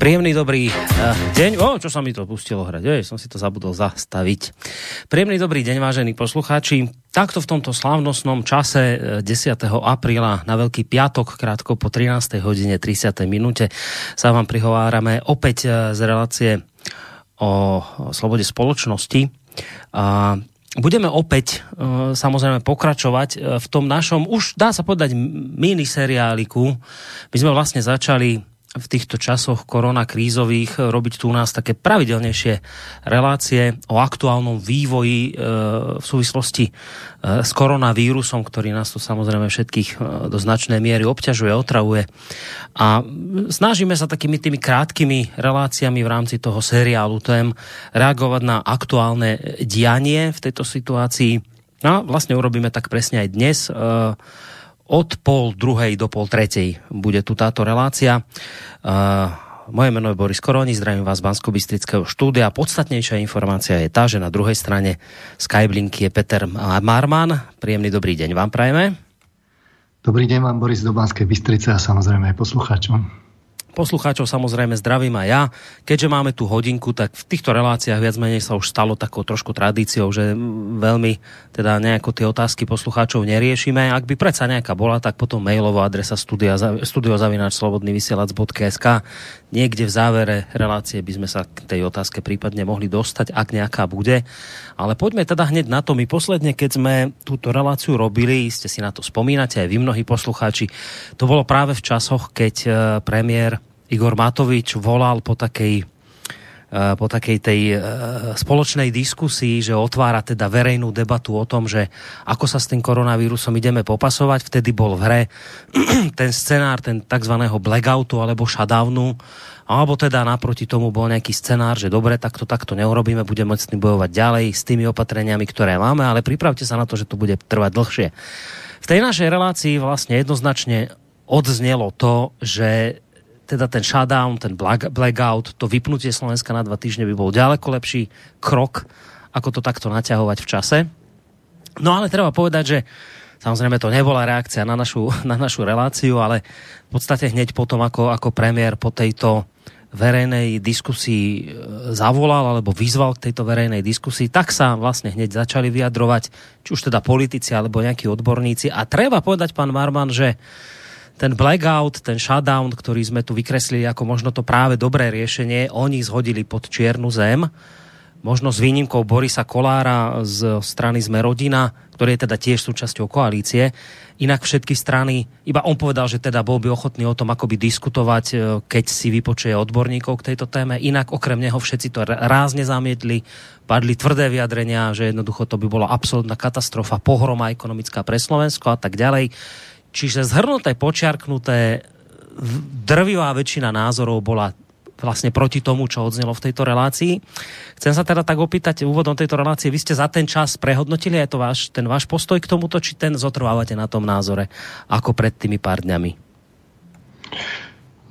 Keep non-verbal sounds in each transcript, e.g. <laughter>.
Príjemný dobrý uh, deň. O, čo sa mi to pustilo hrať? Ej, som si to zabudol zastaviť. Príjemný dobrý deň, vážení poslucháči. Takto v tomto slávnostnom čase 10. Eh, apríla na Veľký piatok, krátko po 13. hodine 30. minúte sa vám prihovárame opäť eh, z relácie o slobode spoločnosti. A budeme opäť samozrejme pokračovať v tom našom, už dá sa povedať, miniseriáliku. My sme vlastne začali v týchto časoch koronakrízových robiť tu u nás také pravidelnejšie relácie o aktuálnom vývoji e, v súvislosti e, s koronavírusom, ktorý nás tu samozrejme všetkých e, do značnej miery obťažuje, otravuje. A snažíme sa takými tými krátkými reláciami v rámci toho seriálu tém reagovať na aktuálne dianie v tejto situácii. A vlastne urobíme tak presne aj dnes. Od pol druhej do pol tretej bude tu táto relácia. Moje meno je Boris Koroni, zdravím vás z bansko štúdia. Podstatnejšia informácia je tá, že na druhej strane Skyblinky je Peter Marman. Príjemný dobrý deň vám prajeme. Dobrý deň vám, Boris do Banskej Bystrice a samozrejme aj poslucháčom. Poslucháčov samozrejme zdravím aj ja. Keďže máme tu hodinku, tak v týchto reláciách viac menej sa už stalo takou trošku tradíciou, že veľmi teda nejako tie otázky poslucháčov neriešime. Ak by predsa nejaká bola, tak potom mailová adresa studiozavináčslobodnyvysielac.sk Niekde v závere relácie by sme sa k tej otázke prípadne mohli dostať, ak nejaká bude. Ale poďme teda hneď na to. My posledne, keď sme túto reláciu robili, ste si na to spomínate, aj vy mnohí poslucháči, to bolo práve v časoch, keď eh, premiér Igor Matovič volal po takej eh, po takej tej eh, spoločnej diskusii, že otvára teda verejnú debatu o tom, že ako sa s tým koronavírusom ideme popasovať. Vtedy bol v hre <clears throat> ten scenár, ten tzv. blackoutu alebo shutdownu, alebo teda naproti tomu bol nejaký scenár, že dobre, takto, takto neurobíme, budeme s tým bojovať ďalej s tými opatreniami, ktoré máme, ale pripravte sa na to, že to bude trvať dlhšie. V tej našej relácii vlastne jednoznačne odznelo to, že teda ten shutdown, ten black, blackout, to vypnutie Slovenska na dva týždne by bol ďaleko lepší krok, ako to takto naťahovať v čase. No ale treba povedať, že samozrejme to nebola reakcia na našu, <laughs> na našu reláciu, ale v podstate hneď potom, ako, ako premiér po tejto verejnej diskusii e, zavolal alebo vyzval k tejto verejnej diskusii, tak sa vlastne hneď začali vyjadrovať, či už teda politici alebo nejakí odborníci. A treba povedať, pán Marman, že ten blackout, ten shutdown, ktorý sme tu vykreslili ako možno to práve dobré riešenie, oni zhodili pod čiernu zem. Možno s výnimkou Borisa Kolára z strany Sme rodina, ktorý je teda tiež súčasťou koalície. Inak všetky strany, iba on povedal, že teda bol by ochotný o tom akoby diskutovať, e, keď si vypočuje odborníkov k tejto téme. Inak okrem neho všetci to rázne zamietli, padli tvrdé vyjadrenia, že jednoducho to by bola absolútna katastrofa, pohroma ekonomická pre Slovensko a tak ďalej. Čiže zhrnuté, počiarknuté, drvivá väčšina názorov bola vlastne proti tomu, čo odznelo v tejto relácii. Chcem sa teda tak opýtať úvodom tejto relácie, vy ste za ten čas prehodnotili aj to váš, ten váš postoj k tomuto, či ten zotrvávate na tom názore ako pred tými pár dňami?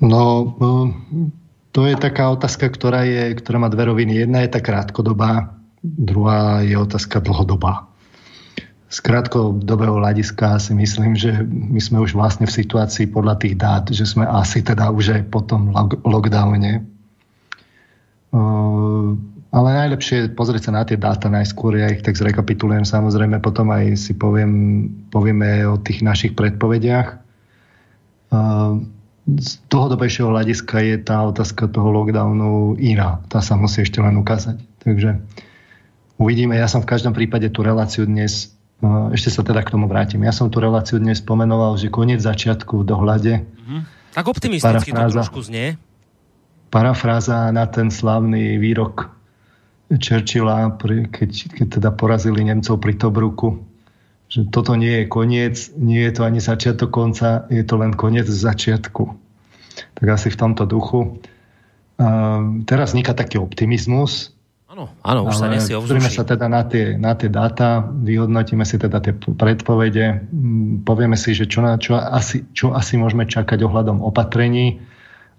No, to je taká otázka, ktorá, je, ktorá má dve roviny. Jedna je tá krátkodobá, druhá je otázka dlhodobá z krátkodobého hľadiska si myslím, že my sme už vlastne v situácii podľa tých dát, že sme asi teda už aj po tom lockdowne. Ale najlepšie je pozrieť sa na tie dáta najskôr, ja ich tak zrekapitulujem samozrejme, potom aj si poviem, povieme o tých našich predpovediach. Z dlhodobejšieho hľadiska je tá otázka toho lockdownu iná. Tá sa musí ešte len ukázať. Takže uvidíme. Ja som v každom prípade tú reláciu dnes ešte sa teda k tomu vrátim. Ja som tú reláciu dnes pomenoval, že koniec začiatku v dohľade. Mm-hmm. Tak optimisticky parafráza, to trošku znie. Parafráza na ten slavný výrok Churchilla, keď, keď teda porazili Nemcov pri Tobruku, že toto nie je koniec, nie je to ani začiatok konca, je to len koniec začiatku. Tak asi v tomto duchu. Um, teraz vzniká taký optimizmus, Áno, áno, už Ale sa nesie ovzduší. sa teda na tie, na tie dáta, vyhodnotíme si teda tie predpovede, povieme si, že čo, na, čo, asi, čo asi môžeme čakať ohľadom opatrení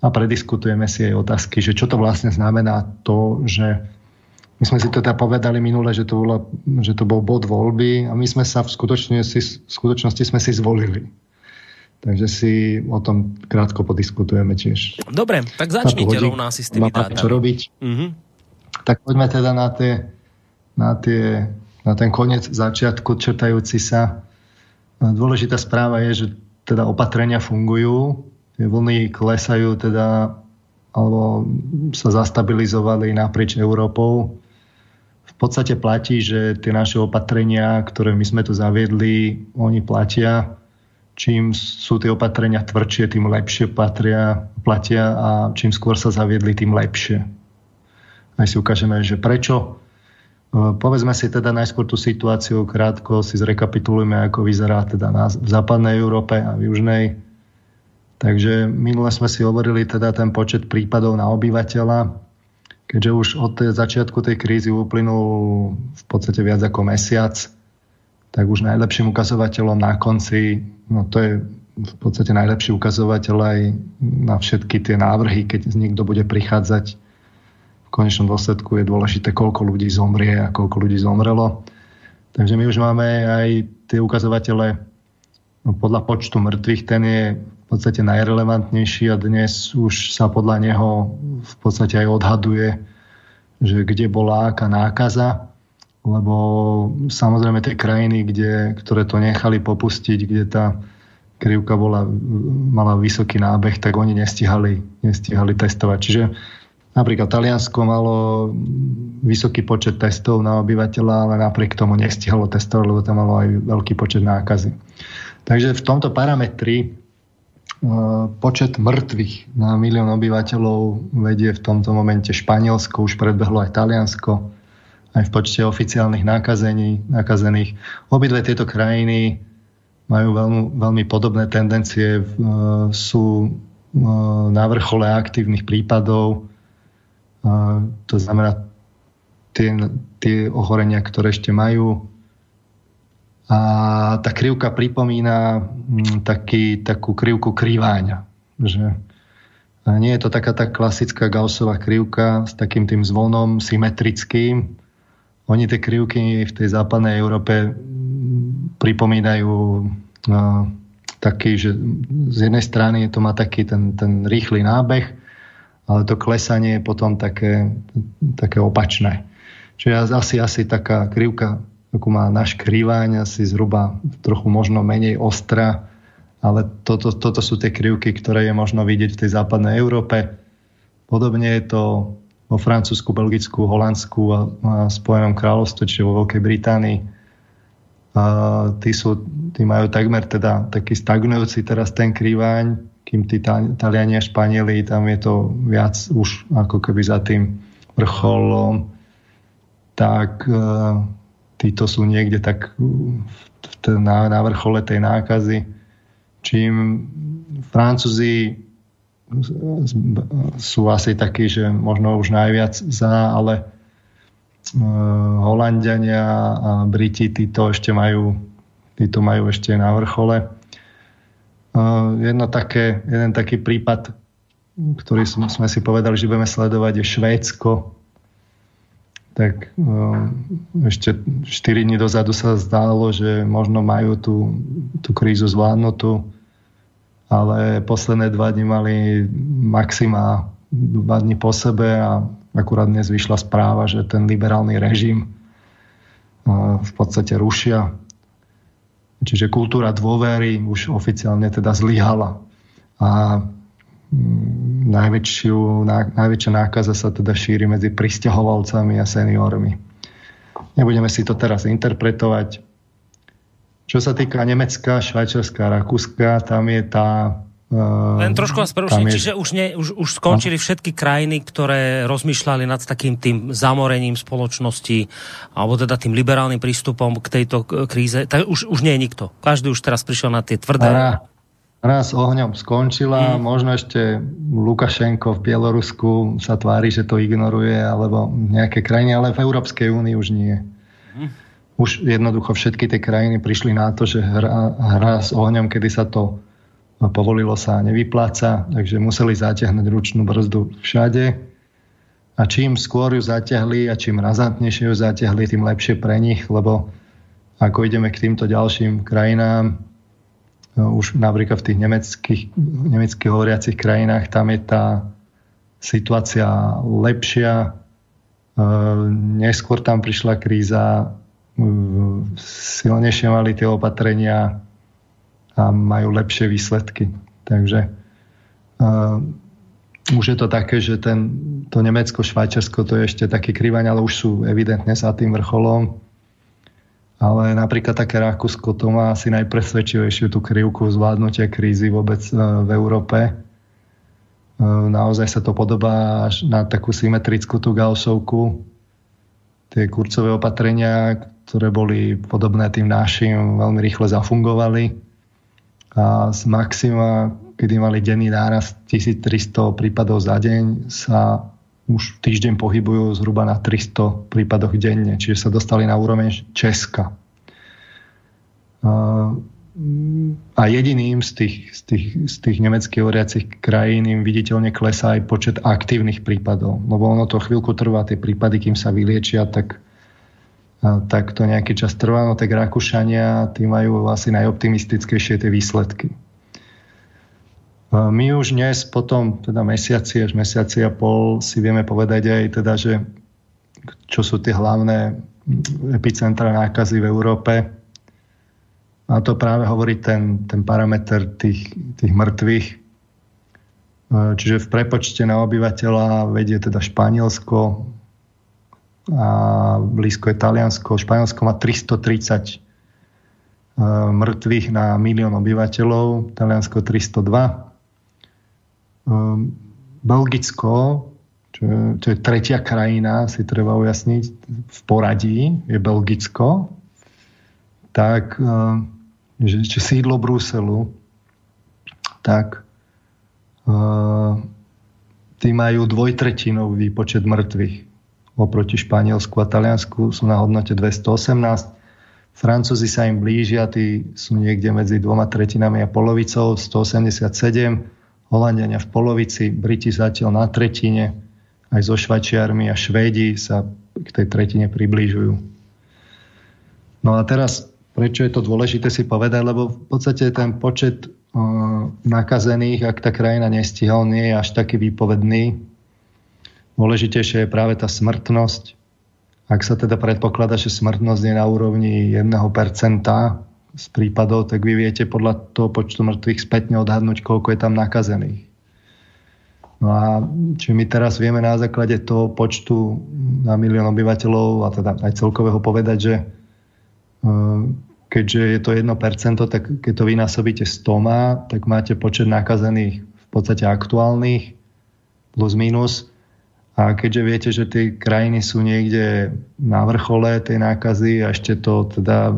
a prediskutujeme si aj otázky, že čo to vlastne znamená to, že my sme si to teda povedali minule, že to, bolo, že to bol bod voľby a my sme sa v skutočnosti, v skutočnosti sme si zvolili. Takže si o tom krátko podiskutujeme tiež. Dobre, tak začnite rovná si s tými dátami. čo robiť. Mm-hmm. Tak poďme teda na, tie, na, tie, na ten koniec začiatku čertajúci sa. Dôležitá správa je, že teda opatrenia fungujú, tie vlny klesajú teda alebo sa zastabilizovali naprieč Európou. V podstate platí, že tie naše opatrenia, ktoré my sme tu zaviedli, oni platia. Čím sú tie opatrenia tvrdšie, tým lepšie patria, platia a čím skôr sa zaviedli, tým lepšie. Aj si ukážeme, že prečo. E, povedzme si teda najskôr tú situáciu, krátko si zrekapitulujeme, ako vyzerá teda v západnej Európe a v južnej Takže minule sme si hovorili teda ten počet prípadov na obyvateľa, keďže už od začiatku tej krízy uplynul v podstate viac ako mesiac, tak už najlepším ukazovateľom na konci, no to je v podstate najlepší ukazovateľ aj na všetky tie návrhy, keď niekto bude prichádzať. V konečnom dôsledku je dôležité, koľko ľudí zomrie a koľko ľudí zomrelo. Takže my už máme aj tie ukazovatele no podľa počtu mŕtvych, ten je podstate najrelevantnejší a dnes už sa podľa neho v podstate aj odhaduje, že kde bola aká nákaza, lebo samozrejme tie krajiny, kde, ktoré to nechali popustiť, kde tá krivka bola, mala vysoký nábeh, tak oni nestihali, nestihali testovať. Čiže napríklad Taliansko malo vysoký počet testov na obyvateľa, ale napriek tomu nestihalo testovať, lebo tam malo aj veľký počet nákazy. Takže v tomto parametri počet mŕtvych na milión obyvateľov vedie v tomto momente Španielsko, už predbehlo aj Taliansko, aj v počte oficiálnych nakazení, nakazených. Obidve tieto krajiny majú veľmi, veľmi podobné tendencie, sú na vrchole aktívnych prípadov, to znamená tie, tie ochorenia, ktoré ešte majú, a tá krivka pripomína mm, taký, takú krivku krýváňa. Že nie je to taká tá klasická Gaussová krivka s takým tým zvonom symetrickým. Oni tie krivky v tej západnej Európe mm, pripomínajú no, taký, že z jednej strany to má taký ten, ten rýchly nábeh, ale to klesanie je potom také, také opačné. Čiže asi, asi taká krivka ako má náš krývaň, asi zhruba trochu možno menej ostrá, ale toto, toto sú tie krivky, ktoré je možno vidieť v tej západnej Európe. Podobne je to vo Francúzsku, Belgicku, Holandsku a, a Spojenom kráľovstve, čiže vo Veľkej Británii. A tí, sú, tí majú takmer teda taký stagnujúci teraz ten krývaň, kým tí a Španieli, tam je to viac už ako keby za tým vrcholom, tak títo sú niekde tak na, na vrchole tej nákazy. Čím Francúzi sú asi takí, že možno už najviac za, ale uh, Holandiania a Briti títo ešte majú, títo majú ešte na vrchole. Jedno také, jeden taký prípad, ktorý sme si povedali, že budeme sledovať, je Švédsko, tak ešte 4 dní dozadu sa zdálo, že možno majú tú, tú krízu zvládnutú, ale posledné dva dni mali maxima dva dni po sebe a akurát dnes vyšla správa, že ten liberálny režim v podstate rušia. Čiže kultúra dôvery už oficiálne teda zlyhala. A najväčšiu, najväčšia nákaza sa teda šíri medzi pristahovalcami a seniormi. Nebudeme si to teraz interpretovať. Čo sa týka Nemecka, Švajčiarska, Rakúska, tam je tá len trošku vás preruším, je... čiže už, ne, už, už skončili no? všetky krajiny, ktoré rozmýšľali nad takým tým zamorením spoločnosti, alebo teda tým liberálnym prístupom k tejto kríze. Tak už, už nie je nikto. Každý už teraz prišiel na tie tvrdé... Ara, raz ohňom skončila, mm. možno ešte Lukašenko v Bielorusku sa tvári, že to ignoruje, alebo nejaké krajiny, ale v Európskej únii už nie. Mm. Už jednoducho všetky tie krajiny prišli na to, že hra, hra s ohňom, kedy sa to povolilo, sa nevypláca, takže museli zatiahnuť ručnú brzdu všade. A čím skôr ju zatiahli a čím razantnejšie ju zatiahli, tým lepšie pre nich, lebo ako ideme k týmto ďalším krajinám, no, už napríklad v tých nemeckých, nemeckých hovoriacich krajinách tam je tá situácia lepšia. Neskôr tam prišla kríza, silnejšie mali tie opatrenia a majú lepšie výsledky. Takže uh, už je to také, že ten, to Nemecko, Švajčiarsko to je ešte taký krivaň, ale už sú evidentne za tým vrcholom. Ale napríklad také Rakúsko to má asi najpresvedčivejšiu tú krivku zvládnutia krízy vôbec uh, v Európe. Uh, naozaj sa to podobá až na takú symetrickú tú Gaussovku. Tie kurcové opatrenia, ktoré boli podobné tým našim, veľmi rýchle zafungovali a z maxima, kedy mali denný nárast 1300 prípadov za deň, sa už týždeň pohybujú zhruba na 300 prípadoch denne, čiže sa dostali na úroveň Česka. A jediným z tých, z tých, z tých nemeckých hovoriacich krajín im viditeľne klesá aj počet aktívnych prípadov, lebo ono to chvíľku trvá, tie prípady, kým sa vyliečia, tak tak to nejaký čas trvá, no tak Rakúšania tí majú asi najoptimistickejšie tie výsledky. My už dnes potom teda mesiaci až mesiaci a pol si vieme povedať aj teda, že čo sú tie hlavné epicentra nákazy v Európe. A to práve hovorí ten, ten parameter tých, tých mŕtvych. Čiže v prepočte na obyvateľa vedie teda Španielsko, a blízko je Taliansko. Španielsko má 330 e, mŕtvych na milión obyvateľov, Taliansko 302. E, Belgicko, čo je, čo je tretia krajina, si treba ujasniť, v poradí je Belgicko, tak e, že, že sídlo Bruselu, tak tí majú dvojtretinový počet mŕtvych oproti Španielsku a Taliansku sú na hodnote 218. Francúzi sa im blížia, tí sú niekde medzi dvoma tretinami a polovicou, 187. Holandiania v polovici, Briti zatiaľ na tretine, aj so Švajčiarmi a Švédi sa k tej tretine priblížujú. No a teraz, prečo je to dôležité si povedať, lebo v podstate ten počet nakazených, ak tá krajina nestihol, nie je až taký výpovedný, Dôležitejšia je práve tá smrtnosť. Ak sa teda predpokladá, že smrtnosť je na úrovni 1% z prípadov, tak vy viete podľa toho počtu mŕtvych spätne odhadnúť, koľko je tam nakazených. No a či my teraz vieme na základe toho počtu na milión obyvateľov a teda aj celkového povedať, že e, keďže je to 1%, tak keď to vynásobíte 100, tak máte počet nakazených v podstate aktuálnych plus minus a keďže viete, že tie krajiny sú niekde na vrchole tej nákazy a ešte to teda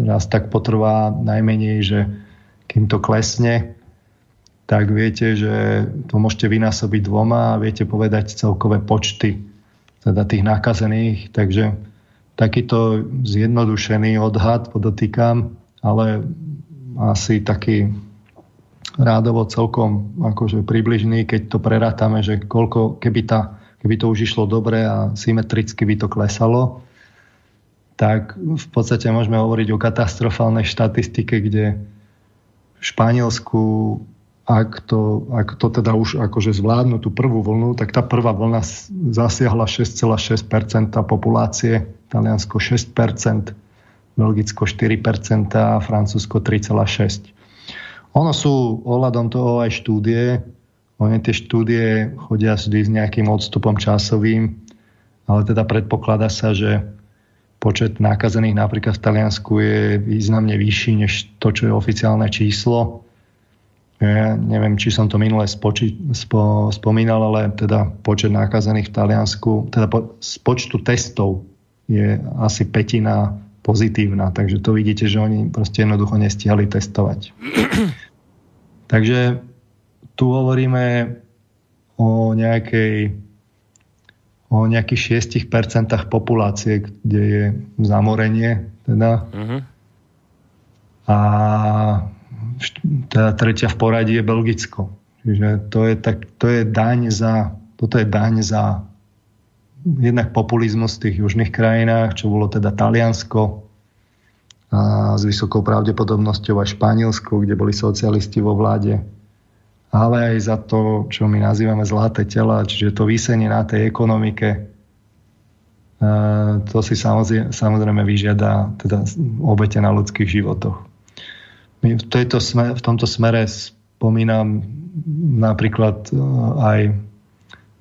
raz tak potrvá najmenej, že kým to klesne, tak viete, že to môžete vynásobiť dvoma a viete povedať celkové počty teda tých nakazených. Takže takýto zjednodušený odhad podotýkam, ale asi taký rádovo celkom akože približný, keď to prerátame, že koľko, keby tá keby to už išlo dobre a symetricky by to klesalo, tak v podstate môžeme hovoriť o katastrofálnej štatistike, kde v Španielsku, ak to, ak to teda už akože zvládnu tú prvú vlnu, tak tá prvá vlna zasiahla 6,6% populácie, Taliansko 6%, Belgicko 4% a Francúzsko 3,6%. Ono sú ohľadom toho aj štúdie, oni tie štúdie chodia vždy s nejakým odstupom časovým, ale teda predpokladá sa, že počet nákazených napríklad v Taliansku je významne vyšší než to, čo je oficiálne číslo. Ja neviem, či som to minule spoči, spo, spomínal, ale teda počet nákazených v Taliansku, teda po, z počtu testov je asi petina pozitívna, takže to vidíte, že oni proste jednoducho nestihali testovať. <clears throat> takže tu hovoríme o nejakej o nejakých 6% populácie, kde je zamorenie. Teda. Uh-huh. A teda tretia v poradí je Belgicko. Čiže to je, tak, to je daň za, toto je daň za jednak populizmus v tých južných krajinách, čo bolo teda Taliansko a s vysokou pravdepodobnosťou aj Španielsku, kde boli socialisti vo vláde, ale aj za to, čo my nazývame zlaté tela, čiže to vysenie na tej ekonomike, to si samozrejme vyžiada teda obete na ľudských životoch. My v, tejto smer, v tomto smere spomínam napríklad e, aj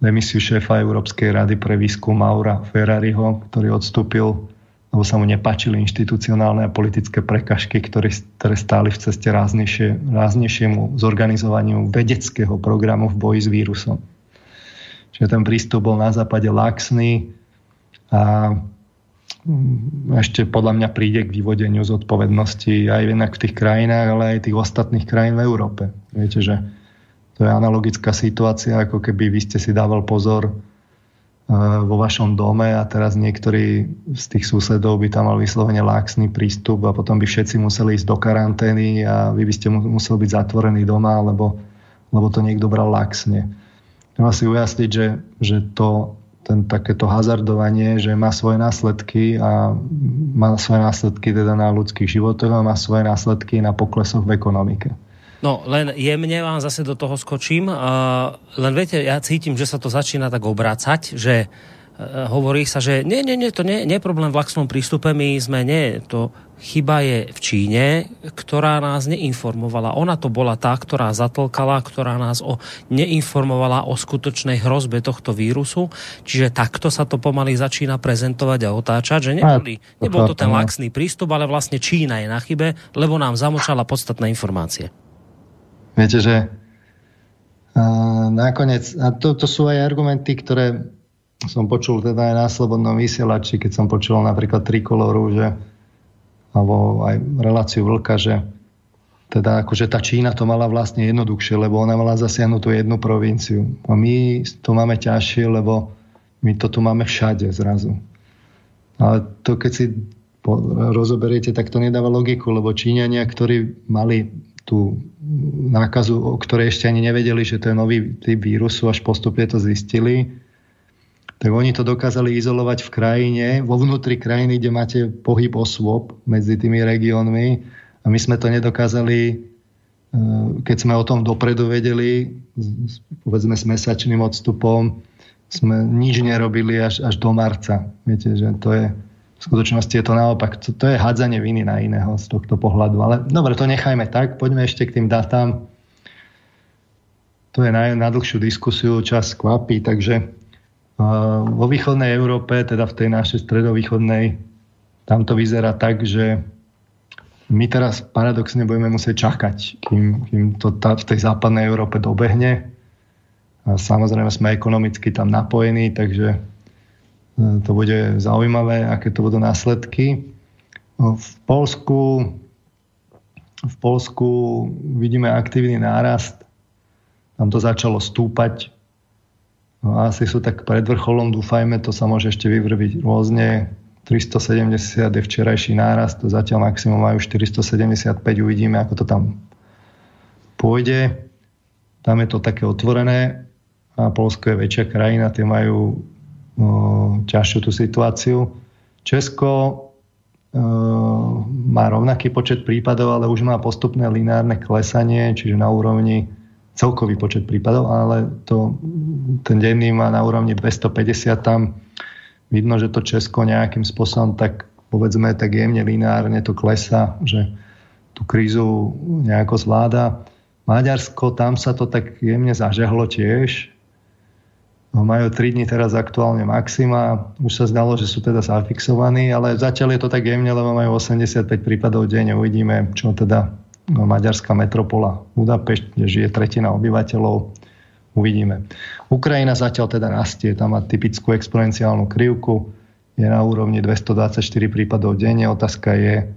demisiu šéfa Európskej rady pre výskum Maura Ferrariho, ktorý odstúpil, lebo sa mu nepačili inštitucionálne a politické prekažky, ktoré, ktoré stáli v ceste ráznejšie, ráznejšiemu zorganizovaniu vedeckého programu v boji s vírusom. Čiže ten prístup bol na západe laxný a mm, ešte podľa mňa príde k vyvodeniu zodpovednosti aj v tých krajinách, ale aj tých ostatných krajín v Európe. Viete, že to je analogická situácia, ako keby vy ste si dával pozor vo vašom dome a teraz niektorí z tých susedov by tam mal vyslovene laxný prístup a potom by všetci museli ísť do karantény a vy by ste museli byť zatvorení doma, lebo, lebo to niekto bral laxne. Treba si ujasniť, že, že to, ten, takéto hazardovanie, že má svoje následky a má svoje následky teda na ľudských životoch a má svoje následky na poklesoch v ekonomike. No, len jemne vám zase do toho skočím. Uh, len viete, ja cítim, že sa to začína tak obracať, že uh, hovorí sa, že nie, nie, nie, to nie, nie je problém v laxnom prístupe, my sme, nie, to chyba je v Číne, ktorá nás neinformovala. Ona to bola tá, ktorá zatlkala, ktorá nás o, neinformovala o skutočnej hrozbe tohto vírusu. Čiže takto sa to pomaly začína prezentovať a otáčať, že neboli, nebol to ten laxný prístup, ale vlastne Čína je na chybe, lebo nám zamočala podstatné informácie. Viete, že a nakoniec, a to, to sú aj argumenty, ktoré som počul teda aj na Slobodnom vysielači, keď som počul napríklad Trikoloru, že, alebo aj reláciu Vlka, že teda akože tá Čína to mala vlastne jednoduchšie, lebo ona mala zasiahnuť tú jednu provinciu. A my to máme ťažšie, lebo my to tu máme všade zrazu. Ale to keď si rozoberiete, tak to nedáva logiku, lebo Číňania, ktorí mali tú nákazu, o ktorej ešte ani nevedeli, že to je nový typ vírusu, až postupne to zistili, tak oni to dokázali izolovať v krajine, vo vnútri krajiny, kde máte pohyb osôb medzi tými regiónmi a my sme to nedokázali, e, keď sme o tom dopredu vedeli, povedzme s mesačným odstupom, sme nič nerobili až, až do marca. Viete, že to je, skutočnosti je to naopak. To, to je hádzanie viny na iného z tohto pohľadu. Ale dobre, to nechajme tak. Poďme ešte k tým datám. To je na, na dlhšiu diskusiu, čas kvapí, takže uh, vo východnej Európe, teda v tej našej stredovýchodnej, tam to vyzerá tak, že my teraz paradoxne budeme musieť čakať, kým, kým to tá, v tej západnej Európe dobehne. A samozrejme sme ekonomicky tam napojení, takže to bude zaujímavé, aké to budú následky. V Polsku, v Polsku vidíme aktívny nárast. Tam to začalo stúpať. No asi sú tak pred vrcholom, dúfajme, to sa môže ešte vyvrbiť rôzne. 370 je včerajší nárast, to zatiaľ maximum majú 475, uvidíme, ako to tam pôjde. Tam je to také otvorené a Polsko je väčšia krajina, tie majú ťažšiu tú situáciu. Česko má rovnaký počet prípadov, ale už má postupné lineárne klesanie, čiže na úrovni celkový počet prípadov, ale to, ten denný má na úrovni 250 tam. Vidno, že to Česko nejakým spôsobom tak povedzme tak jemne lineárne to klesa, že tú krízu nejako zvláda. Maďarsko, tam sa to tak jemne zažehlo tiež, majú 3 dní teraz aktuálne maxima. Už sa zdalo, že sú teda zafixovaní, ale zatiaľ je to tak jemne, lebo majú 85 prípadov denne. Uvidíme, čo teda no, maďarská metropola Budapešť, kde žije tretina obyvateľov. Uvidíme. Ukrajina zatiaľ teda rastie, tam má typickú exponenciálnu krivku, je na úrovni 224 prípadov denne. Otázka je,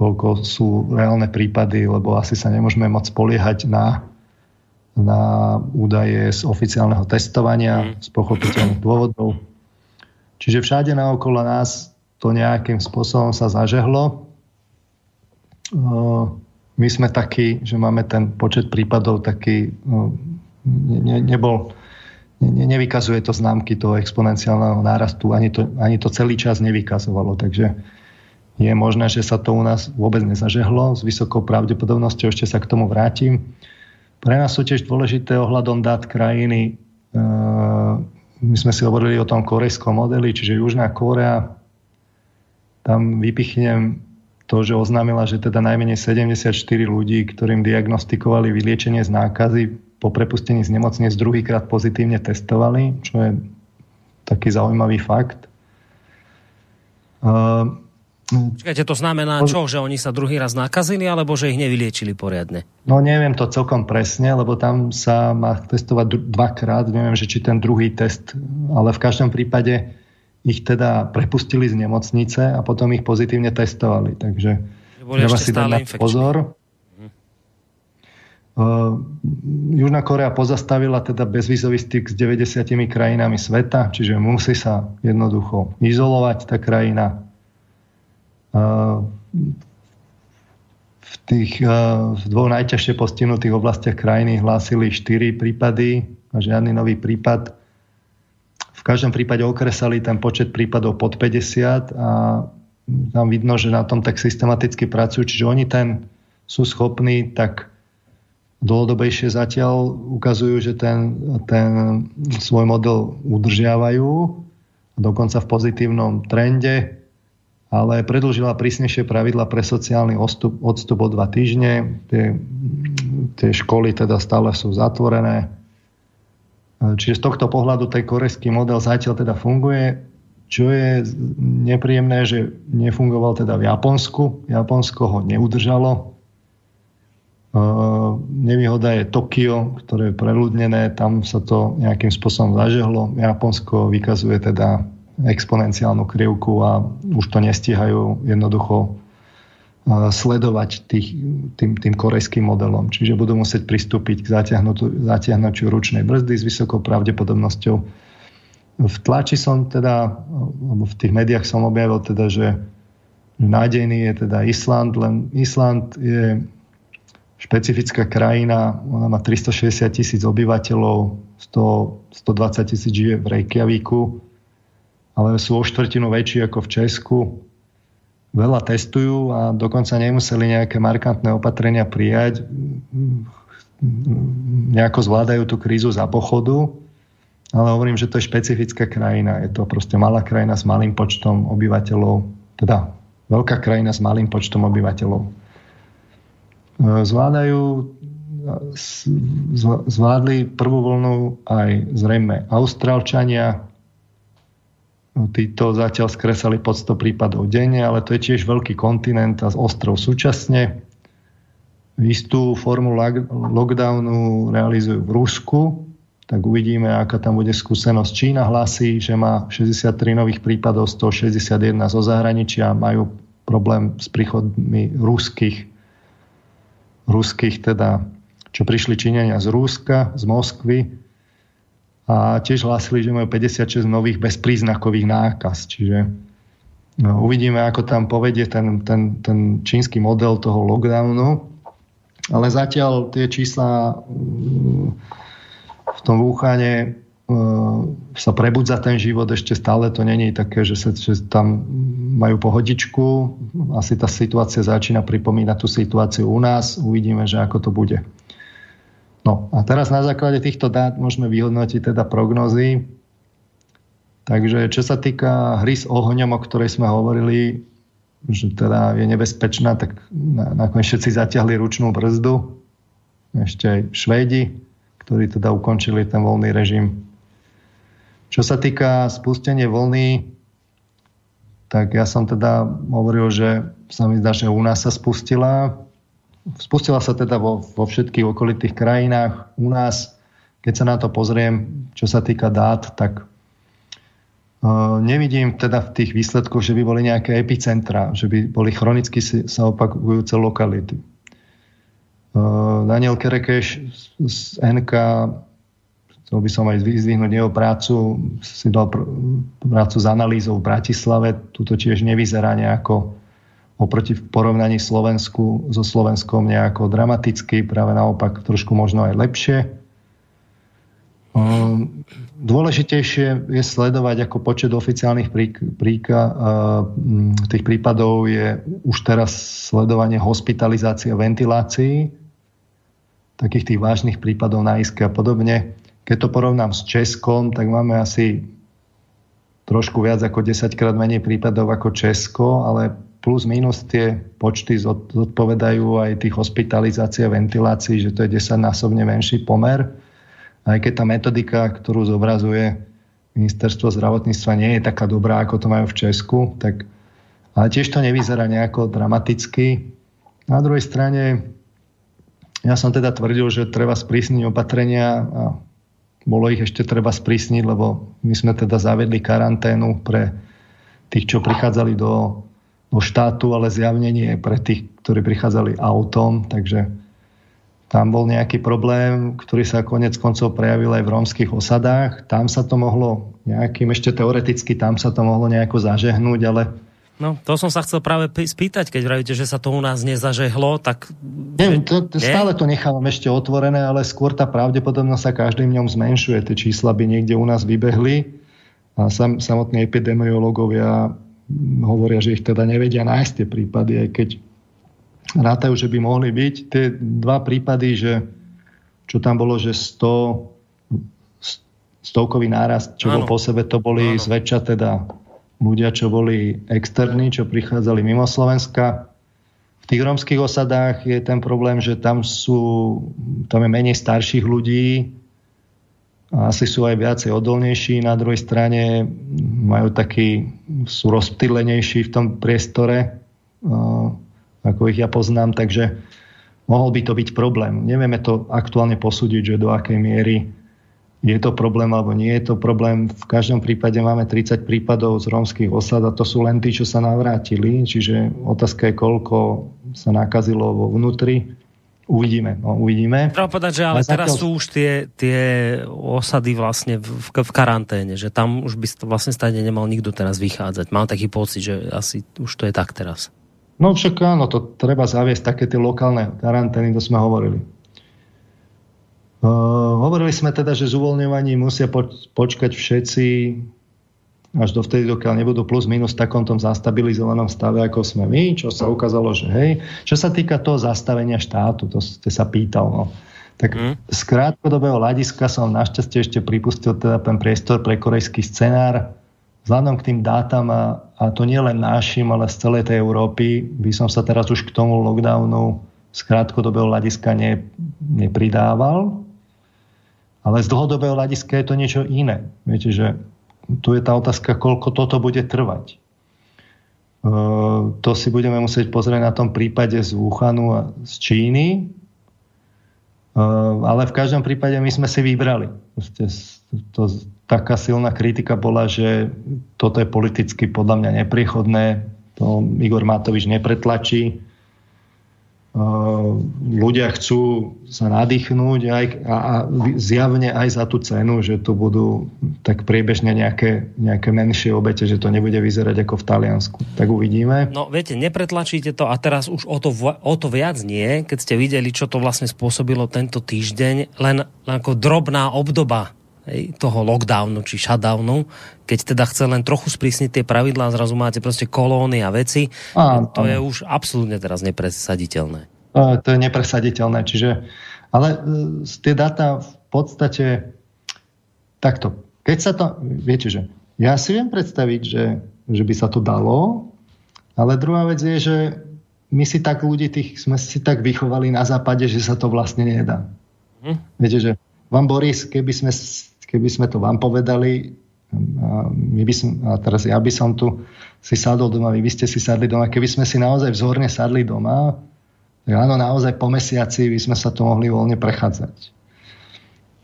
koľko sú reálne prípady, lebo asi sa nemôžeme moc spoliehať na na údaje z oficiálneho testovania mm. z pochopiteľných dôvodov. Čiže všade naokolo nás to nejakým spôsobom sa zažehlo. My sme takí, že máme ten počet prípadov taký, ne, nebol, ne, nevykazuje to známky toho exponenciálneho nárastu, ani to, ani to celý čas nevykazovalo. Takže je možné, že sa to u nás vôbec nezažehlo. S vysokou pravdepodobnosťou ešte sa k tomu vrátim. Pre nás sú tiež dôležité ohľadom dát krajiny. E, my sme si hovorili o tom korejskom modeli, čiže Južná Kórea. Tam vypichnem to, že oznámila, že teda najmenej 74 ľudí, ktorým diagnostikovali vyliečenie z nákazy po prepustení z nemocnic druhýkrát pozitívne testovali, čo je taký zaujímavý fakt. Uh, Počkajte, to znamená čo, že oni sa druhý raz nakazili, alebo že ich nevyliečili poriadne? No neviem to celkom presne, lebo tam sa má testovať dvakrát, neviem, že či ten druhý test, ale v každom prípade ich teda prepustili z nemocnice a potom ich pozitívne testovali, takže treba si dať pozor. Uh, Južná Korea pozastavila teda bezvizový styk s 90 krajinami sveta, čiže musí sa jednoducho izolovať tá krajina, v tých v dvoch najťažšie postihnutých oblastiach krajiny hlásili 4 prípady a žiadny nový prípad. V každom prípade okresali ten počet prípadov pod 50 a tam vidno, že na tom tak systematicky pracujú, čiže oni ten sú schopní tak dlhodobejšie zatiaľ ukazujú, že ten, ten svoj model udržiavajú, dokonca v pozitívnom trende ale predlžila prísnejšie pravidla pre sociálny odstup, odstup o dva týždne. Tie, tie školy teda stále sú zatvorené. Čiže z tohto pohľadu ten korejský model zatiaľ teda funguje. Čo je nepríjemné, že nefungoval teda v Japonsku. Japonsko ho neudržalo. Nevýhoda je Tokio, ktoré je preľudnené, tam sa to nejakým spôsobom zažehlo. Japonsko vykazuje teda exponenciálnu krivku a už to nestíhajú jednoducho sledovať tých, tým, tým korejským modelom. Čiže budú musieť pristúpiť k zatiahnutiu ručnej brzdy s vysokou pravdepodobnosťou. V tlači som teda, alebo v tých médiách som objavil teda, že nádejný je teda Island, len Island je špecifická krajina, ona má 360 tisíc obyvateľov, 100, 120 tisíc žije v Reykjavíku, ale sú o štvrtinu väčší ako v Česku. Veľa testujú a dokonca nemuseli nejaké markantné opatrenia prijať. Nejako zvládajú tú krízu za pochodu, ale hovorím, že to je špecifická krajina. Je to proste malá krajina s malým počtom obyvateľov, teda veľká krajina s malým počtom obyvateľov. Zvládajú zvládli prvú vlnu aj zrejme Austrálčania, títo zatiaľ skresali pod 100 prípadov denne, ale to je tiež veľký kontinent a ostrov súčasne. Istú formu lockdownu realizujú v Rusku, tak uvidíme, aká tam bude skúsenosť. Čína hlasí, že má 63 nových prípadov, 161 zo zahraničia, majú problém s príchodmi ruských, ruských teda, čo prišli Číňania z Rúska, z Moskvy, a tiež hlásili, že majú 56 nových bezpríznakových nákaz. Čiže no, uvidíme, ako tam povedie ten, ten, ten čínsky model toho lockdownu. Ale zatiaľ tie čísla mm, v tom Wuhane mm, sa prebudza ten život, ešte stále to není také, že, sa, že tam majú pohodičku. Asi tá situácia začína pripomínať tú situáciu u nás. Uvidíme, že ako to bude. No a teraz na základe týchto dát môžeme vyhodnotiť teda prognozy. Takže čo sa týka hry s ohňom, o ktorej sme hovorili, že teda je nebezpečná, tak nakoniec všetci zatiahli ručnú brzdu. Ešte aj Švédi, ktorí teda ukončili ten voľný režim. Čo sa týka spustenie vlny, tak ja som teda hovoril, že sa mi zdá, že u nás sa spustila spustila sa teda vo, vo všetkých okolitých krajinách. U nás, keď sa na to pozriem, čo sa týka dát, tak uh, nevidím teda v tých výsledkoch, že by boli nejaké epicentra, že by boli chronicky sa opakujúce lokality. Uh, Daniel Kerekeš z NK, chcel by som aj vyzvihnúť jeho prácu, si dal pr- prácu s analýzou v Bratislave, tuto tiež nevyzerá nejako oproti v porovnaní Slovensku so Slovenskom nejako dramaticky, práve naopak trošku možno aj lepšie. Um, dôležitejšie je sledovať, ako počet oficiálnych príka, uh, tých prípadov je už teraz sledovanie hospitalizácie a ventilácií, takých tých vážnych prípadov na iske a podobne. Keď to porovnám s Českom, tak máme asi trošku viac ako 10 krát menej prípadov ako Česko, ale plus minus tie počty zodpovedajú aj tých hospitalizácií a ventilácií, že to je 10 násobne menší pomer aj keď tá metodika, ktorú zobrazuje ministerstvo zdravotníctva nie je taká dobrá, ako to majú v Česku, tak, ale tiež to nevyzerá nejako dramaticky. Na druhej strane, ja som teda tvrdil, že treba sprísniť opatrenia a bolo ich ešte treba sprísniť, lebo my sme teda zavedli karanténu pre tých, čo prichádzali do, do štátu, ale zjavne nie pre tých, ktorí prichádzali autom, takže tam bol nejaký problém, ktorý sa konec koncov prejavil aj v rómskych osadách. Tam sa to mohlo nejakým, ešte teoreticky, tam sa to mohlo nejako zažehnúť, ale No, to som sa chcel práve spýtať, keď vravíte, že sa to u nás nezažehlo, tak... Nie, to, to, stále to nechávam ešte otvorené, ale skôr tá pravdepodobnosť sa každým dňom zmenšuje. Tie čísla by niekde u nás vybehli a sam, samotní epidemiológovia hovoria, že ich teda nevedia nájsť tie prípady, aj keď rátajú, že by mohli byť. Tie dva prípady, že čo tam bolo, že 100, stovkový nárast, čo ano. bol po sebe, to boli ano. zväčša teda ľudia, čo boli externí, čo prichádzali mimo Slovenska. V tých romských osadách je ten problém, že tam sú, tam je menej starších ľudí, asi sú aj viacej odolnejší, na druhej strane majú taký, sú rozptýlenejší v tom priestore ako ich ja poznám, takže mohol by to byť problém. Nevieme to aktuálne posúdiť, že do akej miery je to problém alebo nie je to problém. V každom prípade máme 30 prípadov z rómskych osad a to sú len tí, čo sa navrátili. Čiže otázka je, koľko sa nakazilo vo vnútri. Uvidíme, no, uvidíme. Treba povedať, že ale, ale teraz zatiaľ... sú už tie, tie osady vlastne v, v karanténe, že tam už by vlastne stane nemal nikto teraz vychádzať. Mám taký pocit, že asi už to je tak teraz. No však áno, to treba zaviesť také tie lokálne karantény, to sme hovorili. Uh, hovorili sme teda, že z uvoľňovaní musia poč- počkať všetci až do vtedy, dokiaľ nebudú plus minus v takom tom zastabilizovanom stave, ako sme my, čo sa ukázalo, že hej. Čo sa týka toho zastavenia štátu, to ste sa pýtal, no. Tak mm. z krátkodobého hľadiska som našťastie ešte pripustil teda ten priestor pre korejský scenár, vzhľadom k tým dátam a, a to nie len našim, ale z celej tej Európy, by som sa teraz už k tomu lockdownu z krátkodobého hľadiska ne, nepridával. Ale z dlhodobého hľadiska je to niečo iné. Viete, že tu je tá otázka, koľko toto bude trvať. Uh, to si budeme musieť pozrieť na tom prípade z Wuhanu a z Číny. Uh, ale v každom prípade my sme si vybrali. to, taká silná kritika bola, že toto je politicky podľa mňa nepriechodné, to Igor Matovič nepretlačí. Ľudia chcú sa nadýchnúť aj, a, a zjavne aj za tú cenu, že tu budú tak priebežne nejaké, nejaké menšie obete, že to nebude vyzerať ako v Taliansku. Tak uvidíme. No viete, nepretlačíte to a teraz už o to, o to viac nie, keď ste videli, čo to vlastne spôsobilo tento týždeň, len, len ako drobná obdoba toho lockdownu či shutdownu, keď teda chce len trochu sprísniť tie pravidlá, zrazu máte proste kolóny a veci, a, to je už absolútne teraz nepresaditeľné. To je nepresaditeľné, čiže ale e, tie dáta v podstate takto. Keď sa to, viete, že ja si viem predstaviť, že, že by sa to dalo, ale druhá vec je, že my si tak ľudí, tých, sme si tak vychovali na západe, že sa to vlastne nedá. Hm. Viete, že vám Boris, keby sme keby sme to vám povedali, my by som, a teraz ja by som tu si sadol doma, vy by ste si sadli doma, keby sme si naozaj vzorne sadli doma, tak áno, naozaj po mesiaci by sme sa tu mohli voľne prechádzať.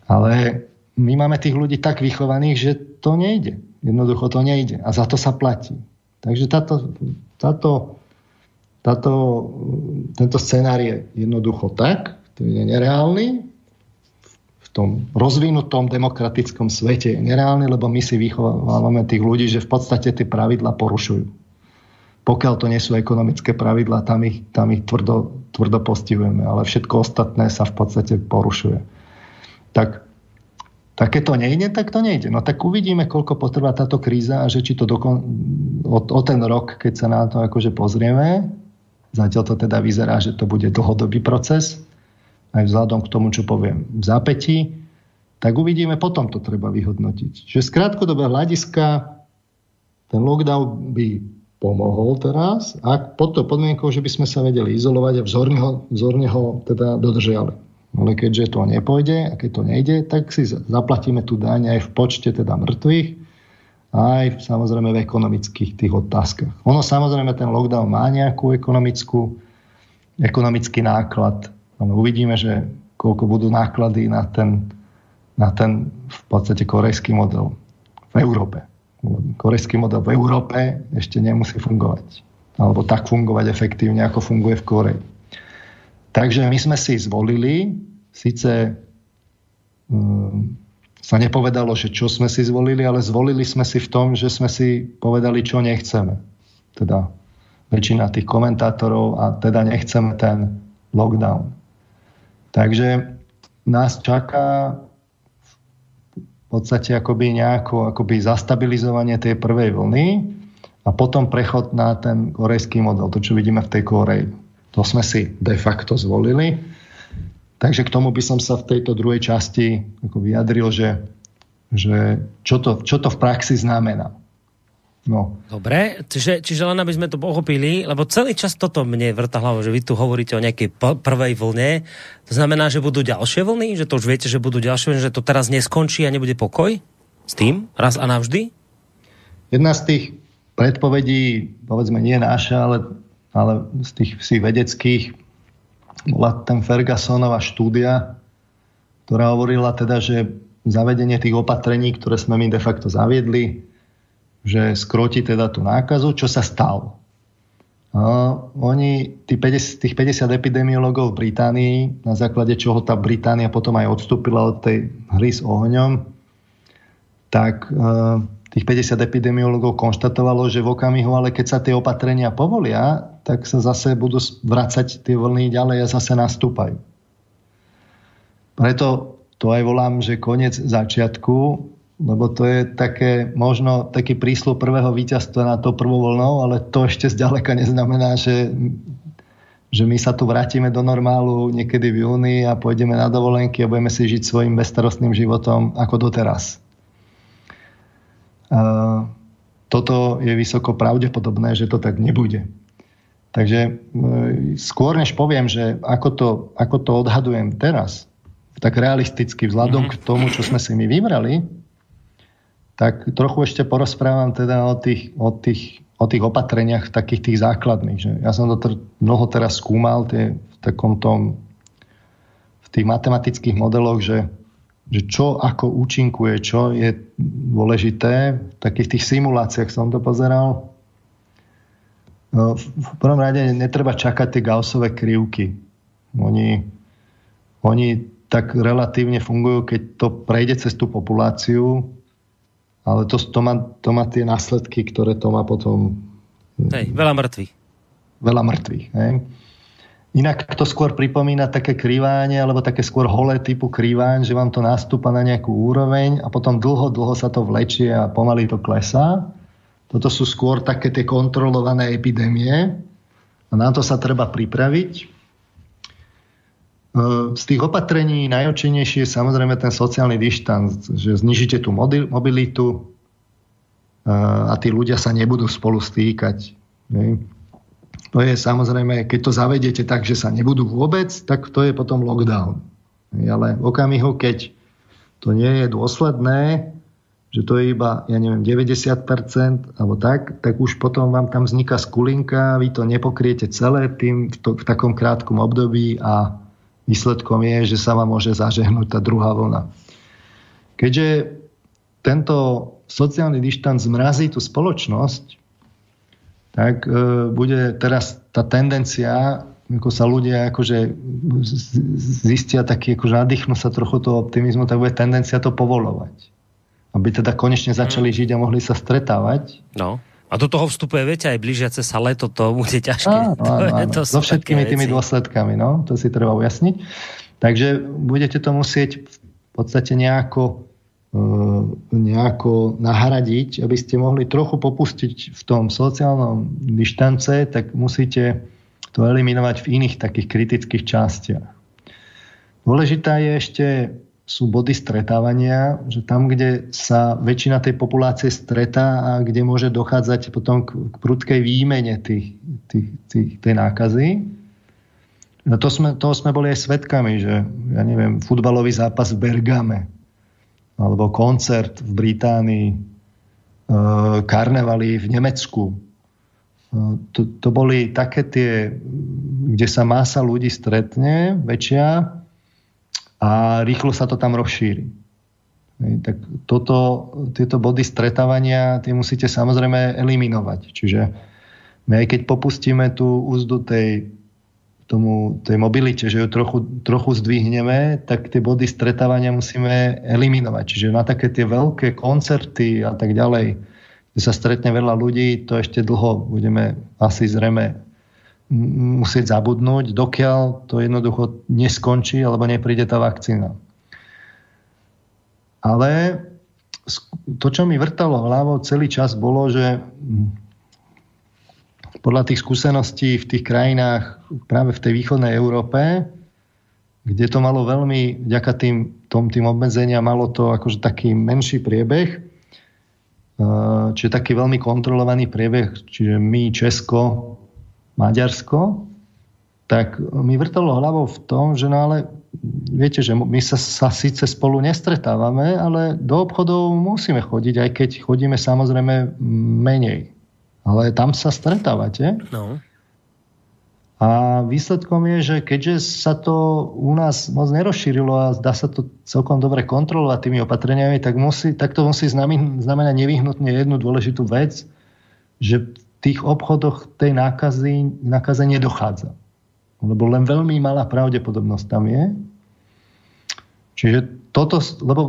Ale my máme tých ľudí tak vychovaných, že to nejde. Jednoducho to nejde. A za to sa platí. Takže táto, táto, táto, tento scenár je jednoducho tak, to je nereálny, tom rozvinutom demokratickom svete je nereálny, lebo my si vychovávame tých ľudí, že v podstate tie pravidla porušujú. Pokiaľ to nie sú ekonomické pravidla, tam ich, tam ich tvrdo, tvrdo postihujeme, ale všetko ostatné sa v podstate porušuje. Tak Tak keď to nejde, tak to nejde. No tak uvidíme, koľko potrvá táto kríza a že či to dokon... o, o ten rok, keď sa na to akože pozrieme, zatiaľ to teda vyzerá, že to bude dlhodobý proces, aj vzhľadom k tomu, čo poviem v zápätí, tak uvidíme, potom to treba vyhodnotiť. Že z krátkodobého hľadiska ten lockdown by pomohol teraz, ak pod to podmienkou, že by sme sa vedeli izolovať a vzorne ho, vzorne ho teda dodržiali. Ale keďže to nepôjde a keď to nejde, tak si zaplatíme tú daň aj v počte teda mŕtvych, aj samozrejme v ekonomických tých otázkach. Ono samozrejme ten lockdown má nejakú ekonomickú, ekonomický náklad, uvidíme, že koľko budú náklady na ten, na ten v podstate korejský model v Európe korejský model v Európe ešte nemusí fungovať. Alebo tak fungovať efektívne, ako funguje v Koreji. Takže my sme si zvolili, síce um, sa nepovedalo, že čo sme si zvolili, ale zvolili sme si v tom, že sme si povedali, čo nechceme. Teda väčšina tých komentátorov a teda nechceme ten lockdown. Takže nás čaká podstate akoby nejako akoby zastabilizovanie tej prvej vlny a potom prechod na ten korejský model, to čo vidíme v tej Koreji. To sme si de facto zvolili. Takže k tomu by som sa v tejto druhej časti ako vyjadril, že, že čo, to, čo to v praxi znamená. No. Dobre, čiže, čiže len aby sme to pochopili, lebo celý čas toto mne vrta hlavu, že vy tu hovoríte o nejakej prvej vlne. To znamená, že budú ďalšie vlny? Že to už viete, že budú ďalšie vlny? Že to teraz neskončí a nebude pokoj? S tým? Raz a navždy? Jedna z tých predpovedí, povedzme nie naša, ale, ale z tých si vedeckých, bola ten Fergusonova štúdia, ktorá hovorila teda, že zavedenie tých opatrení, ktoré sme my de facto zaviedli, že skroti teda tú nákazu, čo sa stalo. A oni, tí 50, tých 50 epidemiologov v Británii, na základe čoho tá Británia potom aj odstúpila od tej hry s ohňom, tak uh, tých 50 epidemiologov konštatovalo, že v okamihu, ale keď sa tie opatrenia povolia, tak sa zase budú vracať tie vlny ďalej a zase nastúpajú. Preto to aj volám, že koniec začiatku, lebo to je také, možno taký prísľub prvého víťazstva na to prvou voľnou, ale to ešte zďaleka neznamená, že, že my sa tu vrátime do normálu niekedy v júni a pôjdeme na dovolenky a budeme si žiť svojim bezstarostným životom ako doteraz. A toto je vysoko pravdepodobné, že to tak nebude. Takže e, skôr než poviem, že ako to, ako to odhadujem teraz, tak realisticky vzhľadom mm-hmm. k tomu, čo sme si my vybrali, tak trochu ešte porozprávam teda o tých, o tých, o tých opatreniach takých tých základných. Že ja som to tr- mnoho teraz skúmal tie, v takom tom, v tých matematických modeloch, že, že čo ako účinkuje, čo je dôležité. V takých tých simuláciách som to pozeral. No, v prvom rade netreba čakať tie Gaussové krivky. Oni, oni tak relatívne fungujú, keď to prejde cez tú populáciu, ale to, to, má, to má tie následky, ktoré to má potom... Hej, veľa mŕtvych. Veľa mŕtvych. Hej. Inak to skôr pripomína také krývanie, alebo také skôr holé typu krývanie, že vám to nastúpa na nejakú úroveň a potom dlho, dlho sa to vlečie a pomaly to klesá. Toto sú skôr také tie kontrolované epidémie a na to sa treba pripraviť. Z tých opatrení najúčinnejšie je samozrejme ten sociálny dištanc, že znižíte tú mobilitu a tí ľudia sa nebudú spolu stýkať. To je samozrejme, keď to zavediete tak, že sa nebudú vôbec, tak to je potom lockdown. Ale v okamihu, keď to nie je dôsledné, že to je iba, ja neviem, 90% alebo tak, tak už potom vám tam vzniká skulinka, vy to nepokriete celé tým v, to, v takom krátkom období a Výsledkom je, že sa vám môže zažehnúť tá druhá vlna. Keďže tento sociálny dištanc zmrazí tú spoločnosť, tak e, bude teraz tá tendencia, ako sa ľudia akože zistia taký, akože nadýchnú sa trochu toho optimizmu, tak bude tendencia to povolovať. Aby teda konečne začali mhm. žiť a mohli sa stretávať. No. A do toho vstupuje, viete, aj blížiace sa leto, to bude ťažké. Áno, <laughs> áno, áno. To so všetkými tými dôsledkami, no, to si treba ujasniť. Takže budete to musieť v podstate nejako nejako nahradiť, aby ste mohli trochu popustiť v tom sociálnom dištance, tak musíte to eliminovať v iných takých kritických častiach. Dôležitá je ešte sú body stretávania, že tam, kde sa väčšina tej populácie stretá a kde môže dochádzať potom k, k prudkej výmene tých, tých, tých, tej nákazy. No to sme, toho sme boli aj svetkami, že ja neviem, futbalový zápas v Bergame alebo koncert v Británii, e, karnevaly v Nemecku. E, to, to boli také tie, kde sa masa ľudí stretne, väčšia, a rýchlo sa to tam rozšíri. Tak toto, tieto body stretávania tie musíte samozrejme eliminovať. Čiže my aj keď popustíme tú úzdu tej, tomu, tej mobilite, že ju trochu, trochu zdvihneme, tak tie body stretávania musíme eliminovať. Čiže na také tie veľké koncerty a tak ďalej, kde sa stretne veľa ľudí, to ešte dlho budeme asi zrejme musieť zabudnúť, dokiaľ to jednoducho neskončí alebo nepríde tá vakcína. Ale to, čo mi vrtalo hlavou celý čas, bolo, že podľa tých skúseností v tých krajinách práve v tej východnej Európe, kde to malo veľmi, vďaka tým, tom, tým obmedzeniam, malo to akože taký menší priebeh, čiže taký veľmi kontrolovaný priebeh, čiže my, Česko, Maďarsko, tak mi vrtalo hlavou v tom, že no ale viete, že my sa, sa síce spolu nestretávame, ale do obchodov musíme chodiť, aj keď chodíme samozrejme menej. Ale tam sa stretávate. No. A výsledkom je, že keďže sa to u nás moc nerozšírilo a dá sa to celkom dobre kontrolovať tými opatreniami, tak, musí, tak to musí znamenať nevyhnutne jednu dôležitú vec, že tých obchodoch tej nákazy, nákaze nedochádza. Lebo len veľmi malá pravdepodobnosť tam je. Čiže toto, lebo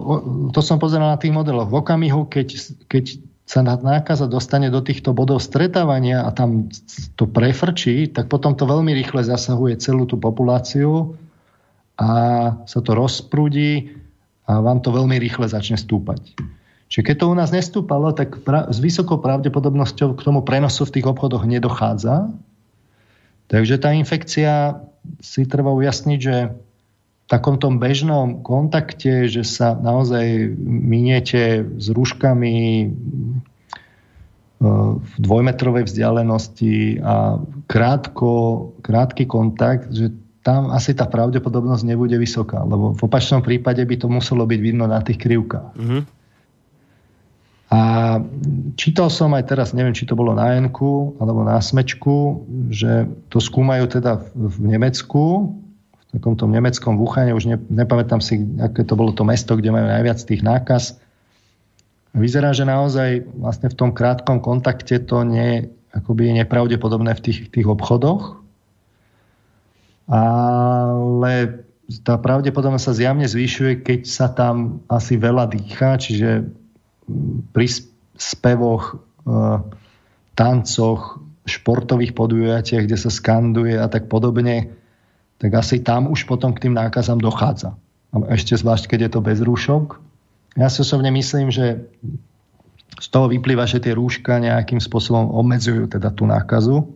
to som pozeral na tých modeloch. V okamihu, keď, keď sa nákaza dostane do týchto bodov stretávania a tam to prefrčí, tak potom to veľmi rýchle zasahuje celú tú populáciu a sa to rozprúdi a vám to veľmi rýchle začne stúpať. Čiže keď to u nás nestúpalo, tak pra- s vysokou pravdepodobnosťou k tomu prenosu v tých obchodoch nedochádza. Takže tá infekcia si treba ujasniť, že v takom tom bežnom kontakte, že sa naozaj miniete s rúškami e, v dvojmetrovej vzdialenosti a krátko, krátky kontakt, že tam asi tá pravdepodobnosť nebude vysoká, lebo v opačnom prípade by to muselo byť vidno na tých krivkách. Mm-hmm. A čítal som aj teraz, neviem, či to bolo na n alebo na Smečku, že to skúmajú teda v Nemecku, v takomto nemeckom Wuchane, už ne, nepamätám si, aké to bolo to mesto, kde majú najviac tých nákaz. Vyzerá, že naozaj vlastne v tom krátkom kontakte to nie, akoby je nepravdepodobné v tých, tých obchodoch. Ale tá pravdepodobnosť sa zjavne zvyšuje, keď sa tam asi veľa dýcha, čiže pri spevoch, e, tancoch, športových podujatiach, kde sa skanduje a tak podobne, tak asi tam už potom k tým nákazám dochádza. Ešte zvlášť, keď je to bez rúšok. Ja si osobne myslím, že z toho vyplýva, že tie rúška nejakým spôsobom obmedzujú teda tú nákazu.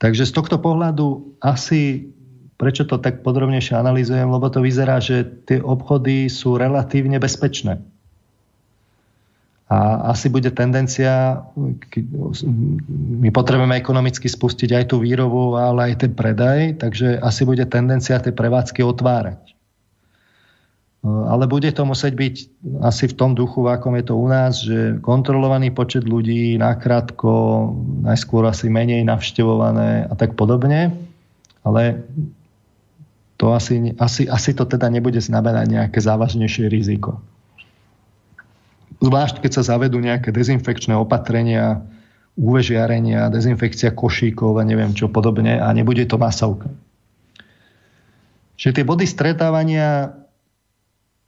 Takže z tohto pohľadu asi, prečo to tak podrobnejšie analizujem, lebo to vyzerá, že tie obchody sú relatívne bezpečné. A asi bude tendencia, my potrebujeme ekonomicky spustiť aj tú výrobu, ale aj ten predaj, takže asi bude tendencia tie prevádzky otvárať. Ale bude to musieť byť asi v tom duchu, v akom je to u nás, že kontrolovaný počet ľudí, nakrátko, najskôr asi menej navštevované a tak podobne. Ale to asi, asi, asi to teda nebude znamenať nejaké závažnejšie riziko. Zvlášť, keď sa zavedú nejaké dezinfekčné opatrenia, UV žiarenia, dezinfekcia košíkov a neviem čo podobne a nebude to masovka. Čiže tie body stretávania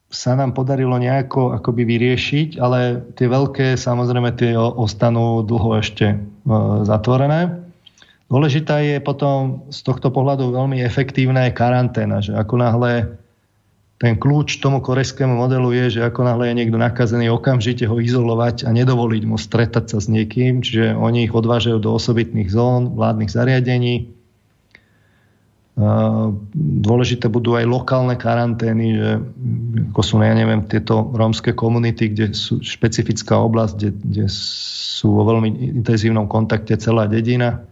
sa nám podarilo nejako akoby vyriešiť, ale tie veľké samozrejme tie ostanú dlho ešte e, zatvorené. Dôležitá je potom z tohto pohľadu veľmi efektívna je karanténa, že ako náhle ten kľúč tomu korejskému modelu je, že ako náhle je niekto nakazený, okamžite ho izolovať a nedovoliť mu stretať sa s niekým, čiže oni ich odvážajú do osobitných zón, vládnych zariadení. Dôležité budú aj lokálne karantény, že ako sú, ja neviem, tieto rómske komunity, kde sú špecifická oblasť, kde, kde sú vo veľmi intenzívnom kontakte celá dedina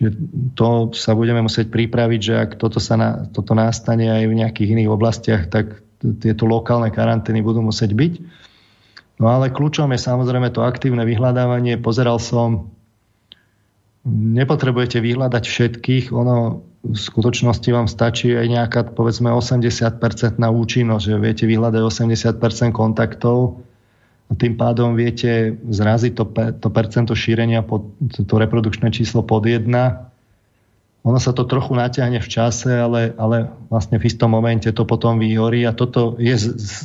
Čiže to sa budeme musieť pripraviť, že ak toto, sa na, toto nastane aj v nejakých iných oblastiach, tak tieto lokálne karantény budú musieť byť. No ale kľúčom je samozrejme to aktívne vyhľadávanie. Pozeral som, nepotrebujete vyhľadať všetkých, ono v skutočnosti vám stačí aj nejaká, povedzme, 80% na účinnosť, že viete vyhľadať 80% kontaktov, tým pádom viete zraziť to, to percento šírenia, pod, to reprodukčné číslo pod 1. Ono sa to trochu natiahne v čase, ale, ale vlastne v istom momente to potom vyhorí a toto je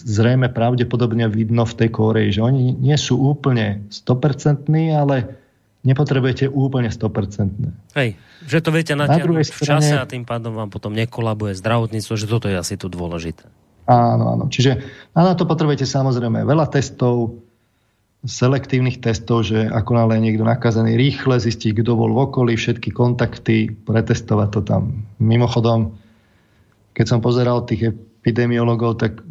zrejme pravdepodobne vidno v tej Koreji, že oni nie sú úplne 100%, ale nepotrebujete úplne 100%. Hej, že to viete natiahnuť v čase a tým pádom vám potom nekolabuje zdravotníctvo, že toto je asi tu dôležité. Áno, áno. Čiže a na to potrebujete samozrejme veľa testov, selektívnych testov, že ako nále je niekto nakazený, rýchle zistiť, kto bol v okolí, všetky kontakty, pretestovať to tam. Mimochodom, keď som pozeral tých epidemiologov, tak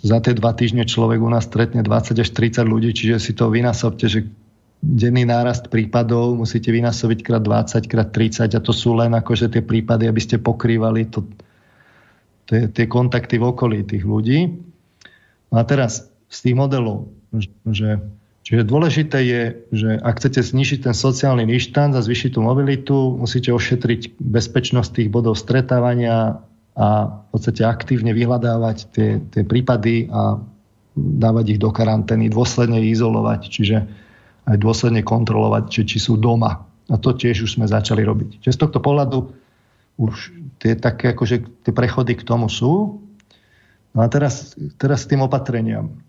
za tie dva týždne človek u nás stretne 20 až 30 ľudí, čiže si to vynásobte, že denný nárast prípadov musíte vynásobiť krát 20, krát 30 a to sú len akože tie prípady, aby ste pokrývali to, tie, tie kontakty v okolí tých ľudí. No a teraz z tých modelov, že Čiže dôležité je, že ak chcete znižiť ten sociálny ništanc a zvyšiť tú mobilitu, musíte ošetriť bezpečnosť tých bodov stretávania a v podstate aktívne vyhľadávať tie, tie prípady a dávať ich do karantény, dôsledne izolovať, čiže aj dôsledne kontrolovať, či, či sú doma. A to tiež už sme začali robiť. Čiže z tohto pohľadu už tie také, akože tie prechody k tomu sú. No a teraz, teraz s tým opatreniam.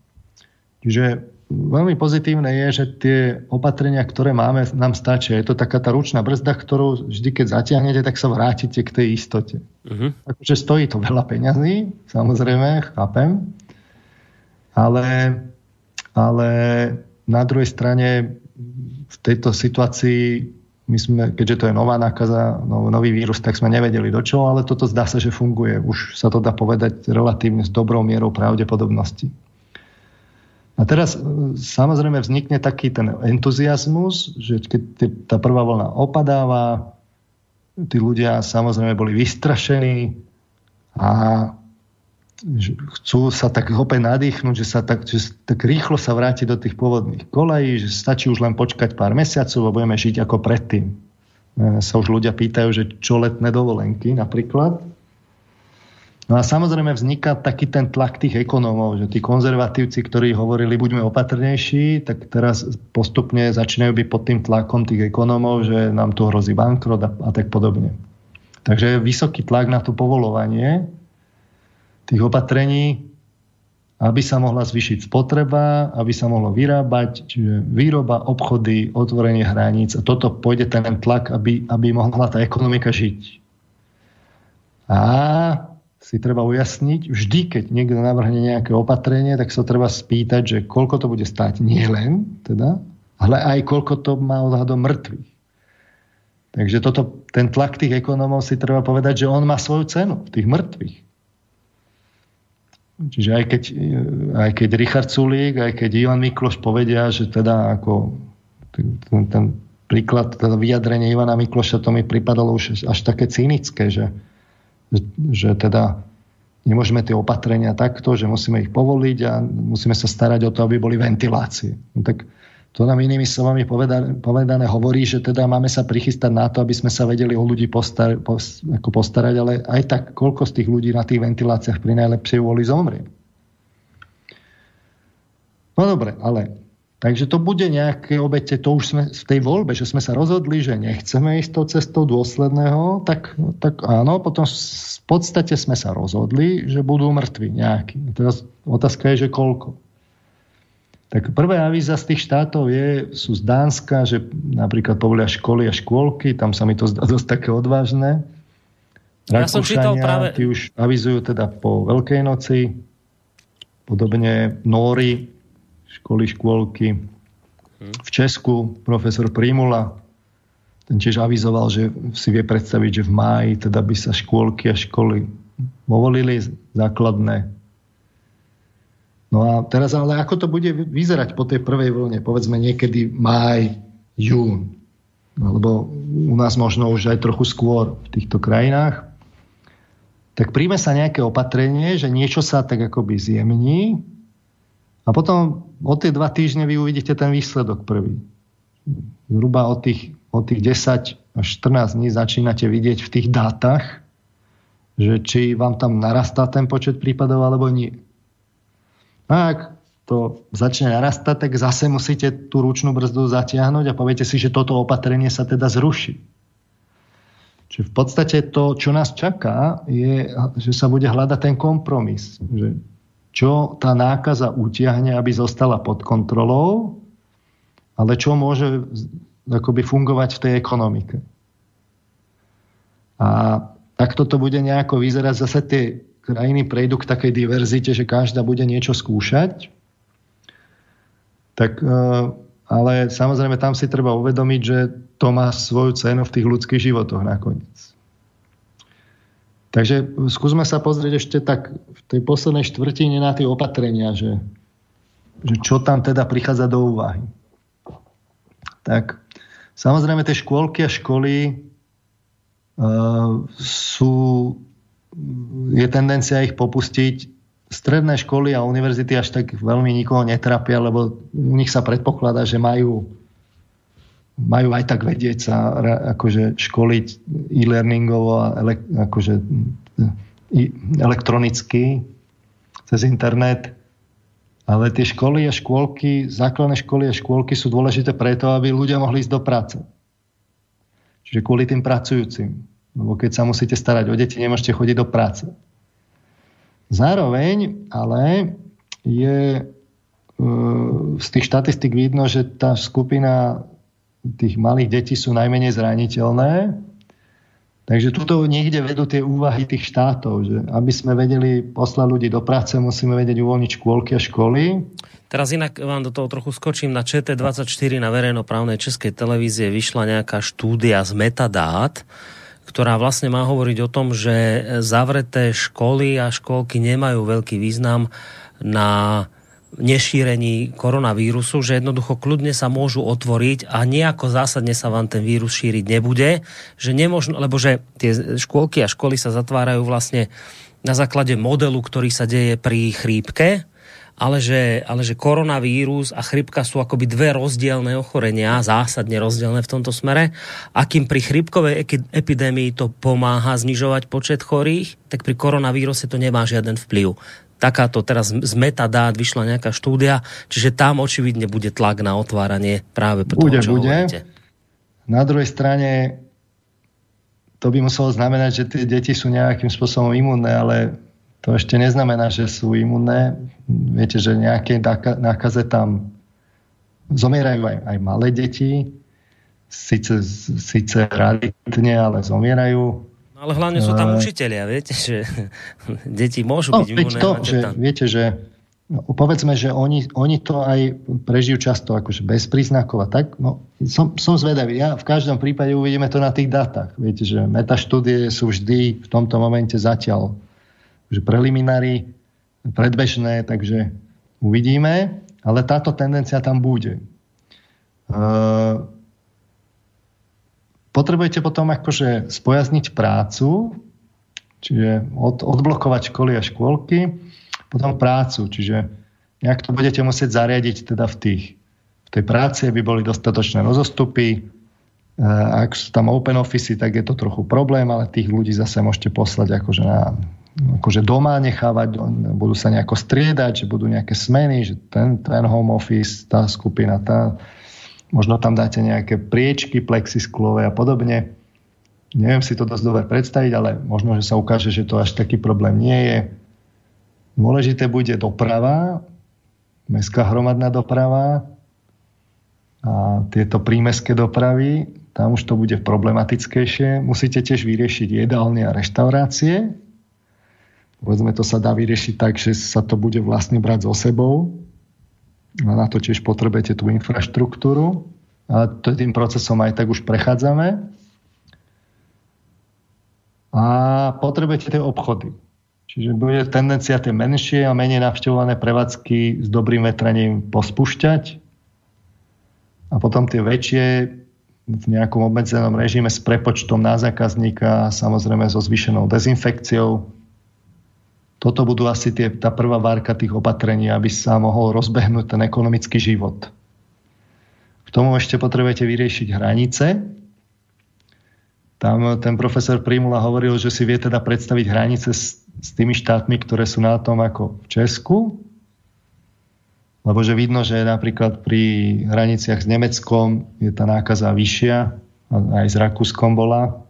Čiže veľmi pozitívne je, že tie opatrenia, ktoré máme, nám stačia. Je to taká tá ručná brzda, ktorú vždy, keď zatiahnete, tak sa vrátite k tej istote. Uh-huh. Takže stojí to veľa peňazí, samozrejme, chápem. Ale, ale na druhej strane v tejto situácii my sme, keďže to je nová nákaza, no, nový vírus, tak sme nevedeli do čoho, ale toto zdá sa, že funguje. Už sa to dá povedať relatívne s dobrou mierou pravdepodobnosti. A teraz e, samozrejme vznikne taký ten entuziasmus, že keď tá prvá vlna opadáva, tí ľudia samozrejme boli vystrašení a chcú sa tak opäť nadýchnuť, že sa tak, že tak rýchlo sa vráti do tých pôvodných kolají, že stačí už len počkať pár mesiacov a budeme žiť ako predtým. E, sa už ľudia pýtajú, že čo letné dovolenky napríklad. No a samozrejme vzniká taký ten tlak tých ekonómov, že tí konzervatívci, ktorí hovorili, buďme opatrnejší, tak teraz postupne začínajú byť pod tým tlakom tých ekonómov, že nám tu hrozí bankrot a, a tak podobne. Takže je vysoký tlak na to povolovanie tých opatrení, aby sa mohla zvyšiť spotreba, aby sa mohlo vyrábať, čiže výroba, obchody, otvorenie hraníc a toto pôjde ten tlak, aby, aby mohla tá ekonomika žiť. A si treba ujasniť, vždy, keď niekto navrhne nejaké opatrenie, tak sa treba spýtať, že koľko to bude stáť nie len, teda, ale aj koľko to má odhadom mŕtvych. Takže toto, ten tlak tých ekonómov si treba povedať, že on má svoju cenu, tých mŕtvych. Čiže aj keď, aj keď Richard Sulík, aj keď Ivan Mikloš povedia, že teda ako ten, ten príklad, teda vyjadrenie Ivana Mikloša, to mi pripadalo už až také cynické, že, že teda nemôžeme tie opatrenia takto, že musíme ich povoliť a musíme sa starať o to, aby boli ventilácie. No tak to nám inými slovami povedané, povedané hovorí, že teda máme sa prichystať na to, aby sme sa vedeli o ľudí postar, pos, ako postarať, ale aj tak, koľko z tých ľudí na tých ventiláciách pri najlepšej vôli zomrie. No dobre, ale takže to bude nejaké obete, to už sme v tej voľbe, že sme sa rozhodli, že nechceme ísť tou cestou dôsledného, tak, tak áno, potom v podstate sme sa rozhodli, že budú mŕtvi nejakí. Teraz otázka je, že koľko. Tak prvé avíza z tých štátov je, sú z Dánska, že napríklad povolia školy a škôlky, tam sa mi to zdá <laughs> dosť také odvážne. Ja som čítal práve... Tí už avizujú teda po Veľkej noci, podobne Nóri, školy, škôlky. V Česku profesor Primula, ten tiež avizoval, že si vie predstaviť, že v máji teda by sa škôlky a školy povolili základné. No a teraz ale ako to bude vyzerať po tej prvej vlne? Povedzme niekedy máj, jún. Alebo u nás možno už aj trochu skôr v týchto krajinách. Tak príjme sa nejaké opatrenie, že niečo sa tak akoby zjemní a potom od tie dva týždne vy uvidíte ten výsledok prvý. Zhruba od tých, od tých 10 až 14 dní začínate vidieť v tých dátach, že či vám tam narastá ten počet prípadov alebo nie. A ak to začne narastať, tak zase musíte tú ručnú brzdu zatiahnuť a poviete si, že toto opatrenie sa teda zruší. Čiže v podstate to, čo nás čaká, je, že sa bude hľadať ten kompromis. Že čo tá nákaza utiahne, aby zostala pod kontrolou, ale čo môže akoby fungovať v tej ekonomike. A takto to bude nejako vyzerať. Zase tie krajiny prejdú k takej diverzite, že každá bude niečo skúšať. Tak, e, ale samozrejme tam si treba uvedomiť, že to má svoju cenu v tých ľudských životoch nakoniec. Takže skúsme sa pozrieť ešte tak v tej poslednej štvrtine na tie opatrenia, že, že čo tam teda prichádza do úvahy. Tak samozrejme tie škôlky a školy uh, sú je tendencia ich popustiť. Stredné školy a univerzity až tak veľmi nikoho netrapia, lebo u nich sa predpokladá, že majú, majú aj tak vedieť sa akože školiť e-learningovo a ele, akože, elektronicky cez internet. Ale tie školy a škôlky, základné školy a škôlky sú dôležité preto, aby ľudia mohli ísť do práce. Čiže kvôli tým pracujúcim. Lebo keď sa musíte starať o deti, nemôžete chodiť do práce. Zároveň ale je e, z tých štatistik vidno, že tá skupina tých malých detí sú najmenej zraniteľné. Takže tuto niekde vedú tie úvahy tých štátov, že aby sme vedeli poslať ľudí do práce, musíme vedieť uvoľniť škôlky a školy. Teraz inak vám do toho trochu skočím. Na ČT24 na verejnoprávnej českej televízie vyšla nejaká štúdia z metadát, ktorá vlastne má hovoriť o tom, že zavreté školy a školky nemajú veľký význam na nešírení koronavírusu, že jednoducho kľudne sa môžu otvoriť a nejako zásadne sa vám ten vírus šíriť nebude, že nemožno, lebo že tie škôlky a školy sa zatvárajú vlastne na základe modelu, ktorý sa deje pri chrípke, ale že, ale že koronavírus a chrypka sú akoby dve rozdielne ochorenia, zásadne rozdielne v tomto smere. A kým pri chrypkovej epidémii to pomáha znižovať počet chorých, tak pri koronavíruse to nemá žiaden vplyv. Takáto teraz z metadát vyšla nejaká štúdia, čiže tam očividne bude tlak na otváranie práve toho, bude, čo bude. Hovoríte. Na druhej strane to by muselo znamenať, že tie deti sú nejakým spôsobom imunné, ale to ešte neznamená, že sú imunné. Viete, že nejaké nákaze tam zomierajú aj, aj malé deti, síce, síce raditne, ale zomierajú. No ale hlavne sú tam učiteľia, viete, že <laughs> deti môžu no, byť imunné. To, že, tam... Viete, že no, povedzme, že oni, oni to aj prežijú často akože bez príznakov a tak. No, som, som zvedavý. Ja v každom prípade uvidíme to na tých dátach. Viete, že metaštúdie sú vždy v tomto momente zatiaľ že preliminary, predbežné, takže uvidíme, ale táto tendencia tam bude. Uh, potrebujete potom akože spojazniť prácu, čiže od, odblokovať školy a škôlky, potom prácu, čiže nejak to budete musieť zariadiť teda v tých v tej práci, aby boli dostatočné rozostupy. Ak sú tam open office, tak je to trochu problém, ale tých ľudí zase môžete poslať akože na akože doma nechávať, budú sa nejako striedať, že budú nejaké smeny, že ten, ten home office, tá skupina, tá, možno tam dáte nejaké priečky plexisklové a podobne. Neviem si to dosť dobre predstaviť, ale možno, že sa ukáže, že to až taký problém nie je. Dôležité bude doprava, mestská hromadná doprava a tieto prímeské dopravy, tam už to bude problematickejšie. Musíte tiež vyriešiť jedálne a reštaurácie. Povedzme, to sa dá vyriešiť tak, že sa to bude vlastne brať so sebou. A na to tiež potrebujete tú infraštruktúru. A to tým procesom aj tak už prechádzame. A potrebujete tie obchody. Čiže bude tendencia tie menšie a menej navštevované prevádzky s dobrým vetraním pospúšťať. A potom tie väčšie v nejakom obmedzenom režime s prepočtom na zákazníka, samozrejme so zvýšenou dezinfekciou. Toto budú asi tie, tá prvá várka tých opatrení, aby sa mohol rozbehnúť ten ekonomický život. K tomu ešte potrebujete vyriešiť hranice. Tam ten profesor Primula hovoril, že si vie teda predstaviť hranice s, s tými štátmi, ktoré sú na tom ako v Česku, lebo že vidno, že napríklad pri hraniciach s Nemeckom je tá nákaza vyššia, aj s Rakúskom bola.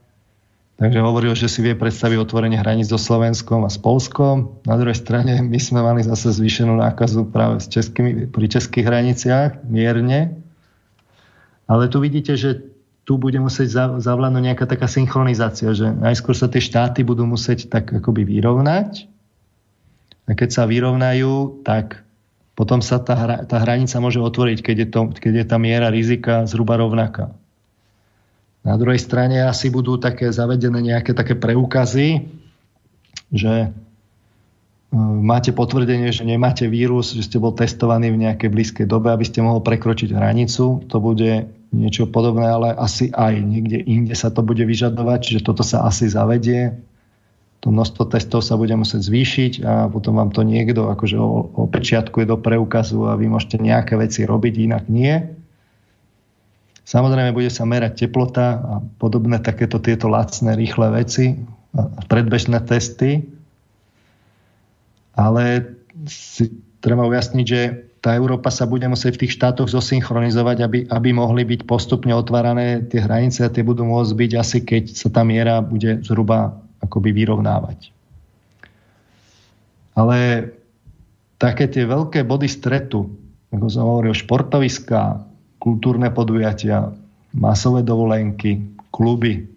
Takže hovoril, že si vie predstaviť otvorenie hraníc so Slovenskom a s Polskom. Na druhej strane <laughs> my sme mali zase zvýšenú nákazu práve s českými, pri českých hraniciach, mierne. Ale tu vidíte, že tu bude musieť zavládnuť nejaká taká synchronizácia, že najskôr sa tie štáty budú musieť tak akoby vyrovnať. A keď sa vyrovnajú, tak potom sa tá, hra, tá hranica môže otvoriť, keď je, to, keď je tá miera rizika zhruba rovnaká. Na druhej strane asi budú také zavedené nejaké také preukazy, že e, máte potvrdenie, že nemáte vírus, že ste bol testovaní v nejakej blízkej dobe, aby ste mohol prekročiť hranicu. To bude niečo podobné, ale asi aj niekde inde sa to bude vyžadovať, čiže toto sa asi zavedie to množstvo testov sa bude musieť zvýšiť a potom vám to niekto akože opečiatkuje do preukazu a vy môžete nejaké veci robiť, inak nie. Samozrejme bude sa merať teplota a podobné takéto tieto lacné, rýchle veci, predbežné testy. Ale si treba ujasniť, že tá Európa sa bude musieť v tých štátoch zosynchronizovať, aby, aby mohli byť postupne otvárané tie hranice a tie budú môcť byť asi, keď sa tá miera bude zhruba akoby vyrovnávať. Ale také tie veľké body stretu, ako som hovoril, športoviska, kultúrne podujatia, masové dovolenky, kluby,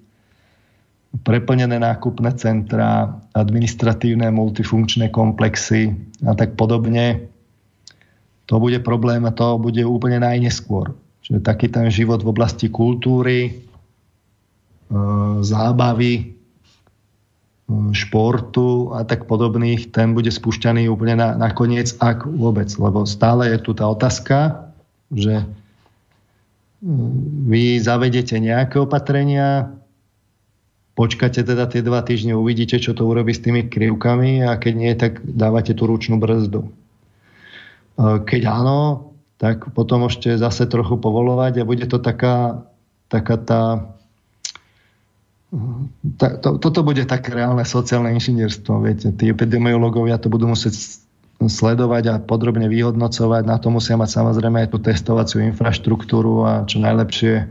preplnené nákupné centrá, administratívne multifunkčné komplexy a tak podobne. To bude problém a to bude úplne najneskôr. Čiže taký ten život v oblasti kultúry, e, zábavy, športu a tak podobných, ten bude spúšťaný úplne na, na koniec, ak vôbec. Lebo stále je tu tá otázka, že vy zavedete nejaké opatrenia, počkáte teda tie dva týždne, uvidíte, čo to urobí s tými krivkami a keď nie, tak dávate tú ručnú brzdu. E, keď áno, tak potom môžete zase trochu povolovať a bude to taká, taká tá to, toto bude také reálne sociálne inžinierstvo. Viete, tí epidemiológovia to budú musieť sledovať a podrobne vyhodnocovať. Na to musia mať samozrejme aj tú testovaciu infraštruktúru a čo najlepšie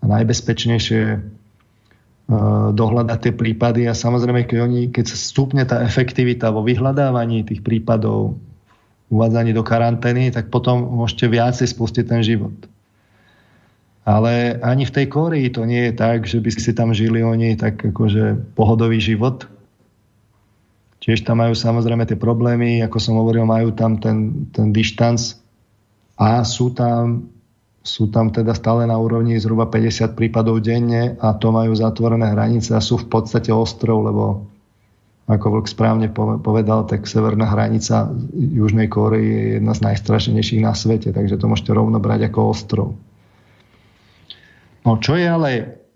a najbezpečnejšie e, dohľadať tie prípady a samozrejme, keď, oni, keď sa stupne tá efektivita vo vyhľadávaní tých prípadov, uvádzaní do karantény, tak potom môžete viacej spustiť ten život. Ale ani v tej Kórii to nie je tak, že by si tam žili oni tak akože pohodový život. Tiež tam majú samozrejme tie problémy, ako som hovoril, majú tam ten, ten dištanc a sú tam, sú tam teda stále na úrovni zhruba 50 prípadov denne a to majú zatvorené hranice a sú v podstate ostrov, lebo ako Vlk správne povedal, tak severná hranica Južnej Kórey je jedna z najstrašnejších na svete, takže to môžete rovno brať ako ostrov. No čo je ale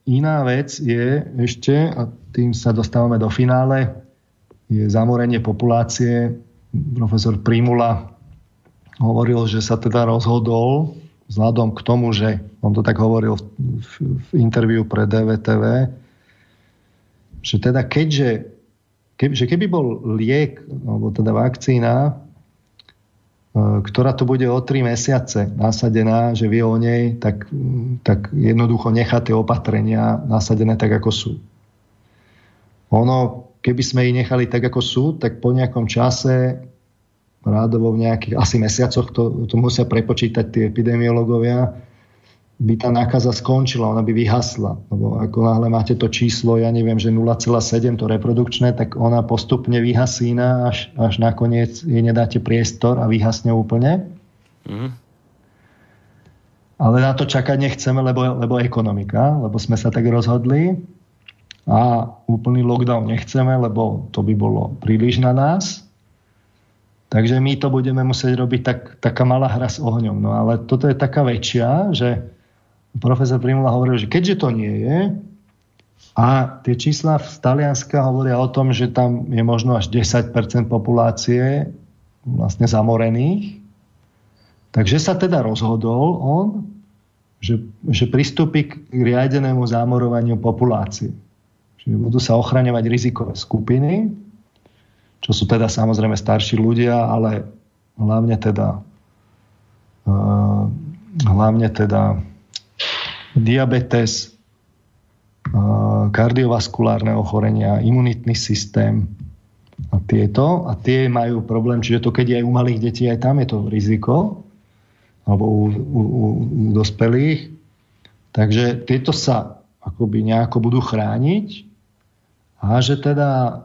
iná vec je ešte, a tým sa dostávame do finále, je zamorenie populácie. Profesor Primula hovoril, že sa teda rozhodol vzhľadom k tomu, že on to tak hovoril v, v, v interviu pre DVTV, že teda keďže keby, že keby bol liek, alebo teda vakcína, E, ktorá to bude o 3 mesiace nasadená, že vie o nej, tak, tak jednoducho nechá tie opatrenia nasadené tak, ako sú. Ono, keby sme ich nechali tak, ako sú, tak po nejakom čase, rádovo v nejakých asi mesiacoch, to, to musia prepočítať tie epidemiológovia, by tá nákaza skončila, ona by vyhasla. Lebo ako náhle máte to číslo, ja neviem, že 0,7 to reprodukčné, tak ona postupne vyhasína, až, až nakoniec jej nedáte priestor a vyhasne úplne. Mm. Ale na to čakať nechceme, lebo, lebo ekonomika, lebo sme sa tak rozhodli. A úplný lockdown nechceme, lebo to by bolo príliš na nás. Takže my to budeme musieť robiť tak, taká malá hra s ohňom. No ale toto je taká väčšia, že profesor Primula hovoril, že keďže to nie je, a tie čísla z Talianska hovoria o tom, že tam je možno až 10% populácie vlastne zamorených. Takže sa teda rozhodol on, že, že pristúpi k riadenému zamorovaniu populácie. Čiže budú sa ochraňovať rizikové skupiny, čo sú teda samozrejme starší ľudia, ale hlavne teda uh, hlavne teda diabetes, kardiovaskulárne ochorenia, imunitný systém a tieto. A tie majú problém, čiže to keď je aj u malých detí, aj tam je to riziko, alebo u, u, u, u dospelých. Takže tieto sa akoby nejako budú chrániť a že teda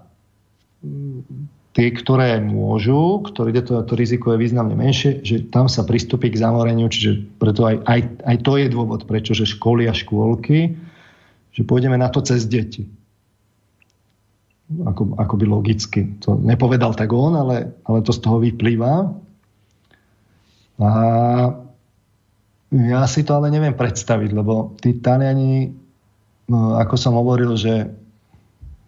tie, ktoré môžu, ktoré to, to riziko je významne menšie, že tam sa pristúpi k zamoreniu, čiže preto aj, aj, aj to je dôvod, prečo, že školy a škôlky, že pôjdeme na to cez deti. Ako, ako by logicky. To nepovedal tak on, ale, ale to z toho vyplýva. A ja si to ale neviem predstaviť, lebo tí Taliani, no, ako som hovoril, že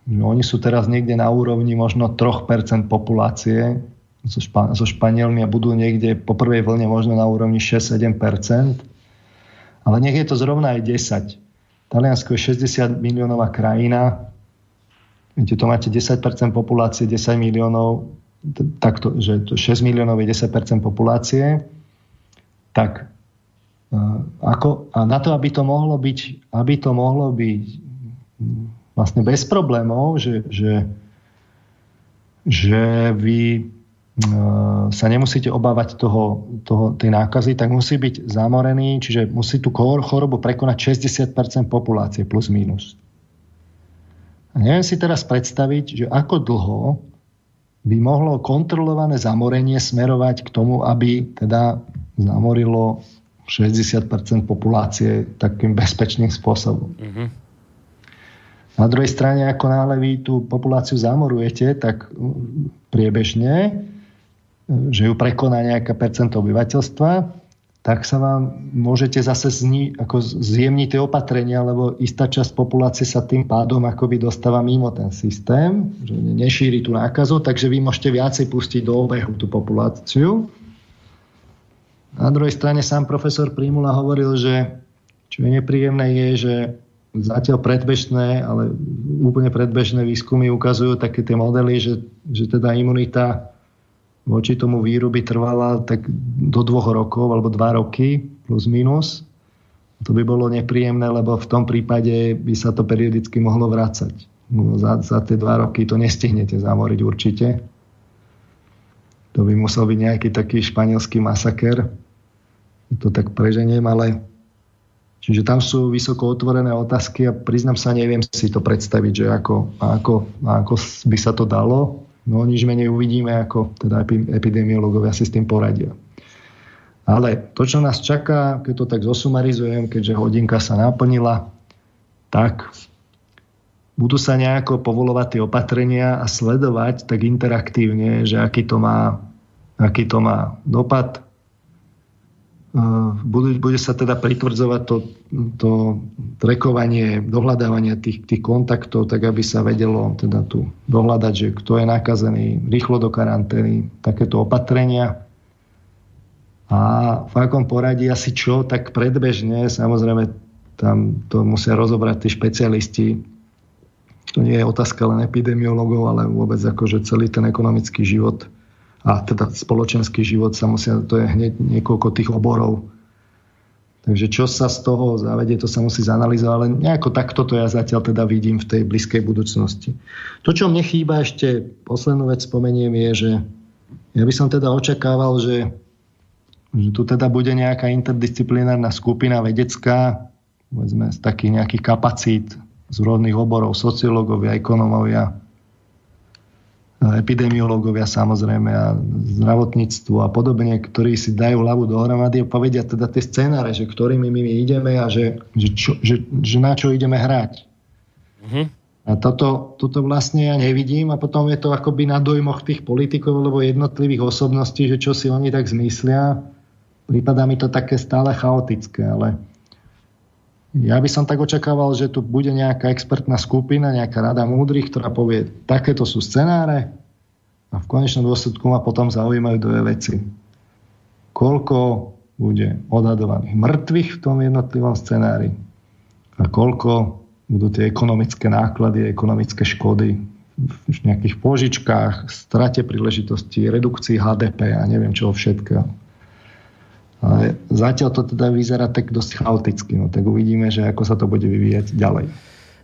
oni sú teraz niekde na úrovni možno 3% populácie so, Špa- so Španielmi a budú niekde po prvej vlne možno na úrovni 6-7%. Ale nech je to zrovna aj 10. Taliansko je 60 miliónová krajina. Viete, to máte 10% populácie, 10 miliónov, takto, že 6 miliónov je 10% populácie. Tak ako, a na to, aby to mohlo byť, aby to mohlo byť vlastne bez problémov, že, že, že vy e, sa nemusíte obávať toho, toho, tej nákazy, tak musí byť zamorený, čiže musí tú chorobu prekonať 60% populácie plus minus. A neviem si teraz predstaviť, že ako dlho by mohlo kontrolované zamorenie smerovať k tomu, aby teda zamorilo 60% populácie takým bezpečným spôsobom. Mm-hmm. Na druhej strane, ako náhle vy tú populáciu zamorujete, tak priebežne, že ju prekoná nejaká percento obyvateľstva, tak sa vám môžete zase zni, ako zjemniť tie opatrenia, lebo istá časť populácie sa tým pádom akoby dostáva mimo ten systém, že nešíri tú nákazu, takže vy môžete viacej pustiť do obehu tú populáciu. Na druhej strane sám profesor Prímula hovoril, že čo je nepríjemné je, že zatiaľ predbežné, ale úplne predbežné výskumy ukazujú také tie modely, že, že teda imunita voči tomu víru by trvala tak do dvoch rokov alebo dva roky plus minus. To by bolo nepríjemné, lebo v tom prípade by sa to periodicky mohlo vrácať. No, za, za tie dva roky to nestihnete zamoriť určite. To by musel byť nejaký taký španielský masaker. To tak preženiem, ale Čiže tam sú vysoko otvorené otázky a priznám sa, neviem si to predstaviť, že ako, ako, ako by sa to dalo. No nič menej uvidíme, ako teda epidemiológovia si s tým poradia. Ale to, čo nás čaká, keď to tak zosumarizujem, keďže hodinka sa naplnila, tak budú sa nejako povolovať tie opatrenia a sledovať tak interaktívne, že aký to má, aký to má dopad bude, bude sa teda pritvrdzovať to, to trekovanie, dohľadávanie tých, tých kontaktov, tak aby sa vedelo teda tu dohľadať, že kto je nakazený, rýchlo do karantény, takéto opatrenia. A v akom poradí asi čo, tak predbežne, samozrejme, tam to musia rozobrať tí špecialisti. To nie je otázka len epidemiologov, ale vôbec akože celý ten ekonomický život a teda spoločenský život sa musia, to je hneď niekoľko tých oborov. Takže čo sa z toho zavedie, to sa musí zanalizovať, ale nejako takto to ja zatiaľ teda vidím v tej blízkej budúcnosti. To, čo mne chýba ešte, poslednú vec spomeniem, je, že ja by som teda očakával, že že tu teda bude nejaká interdisciplinárna skupina vedecká, povedzme z takých nejakých kapacít z rôznych oborov, sociológovia, ekonómovia, epidemiológovia samozrejme a zdravotníctvo a podobne, ktorí si dajú hlavu dohromady a povedia teda tie scenáre, že ktorými my ideme a že, že, čo, že, že na čo ideme hrať. Mm-hmm. A toto, toto vlastne ja nevidím a potom je to akoby na dojmoch tých politikov alebo jednotlivých osobností, že čo si oni tak zmyslia. Prípada mi to také stále chaotické, ale ja by som tak očakával, že tu bude nejaká expertná skupina, nejaká rada múdrych, ktorá povie, takéto sú scenáre a v konečnom dôsledku ma potom zaujímajú dve veci. Koľko bude odhadovaných mŕtvych v tom jednotlivom scenári a koľko budú tie ekonomické náklady, ekonomické škody v nejakých požičkách, strate príležitosti, redukcii HDP a neviem čoho všetkého. Ale zatiaľ to teda vyzerá tak dosť chaoticky, no tak uvidíme, že ako sa to bude vyvíjať ďalej.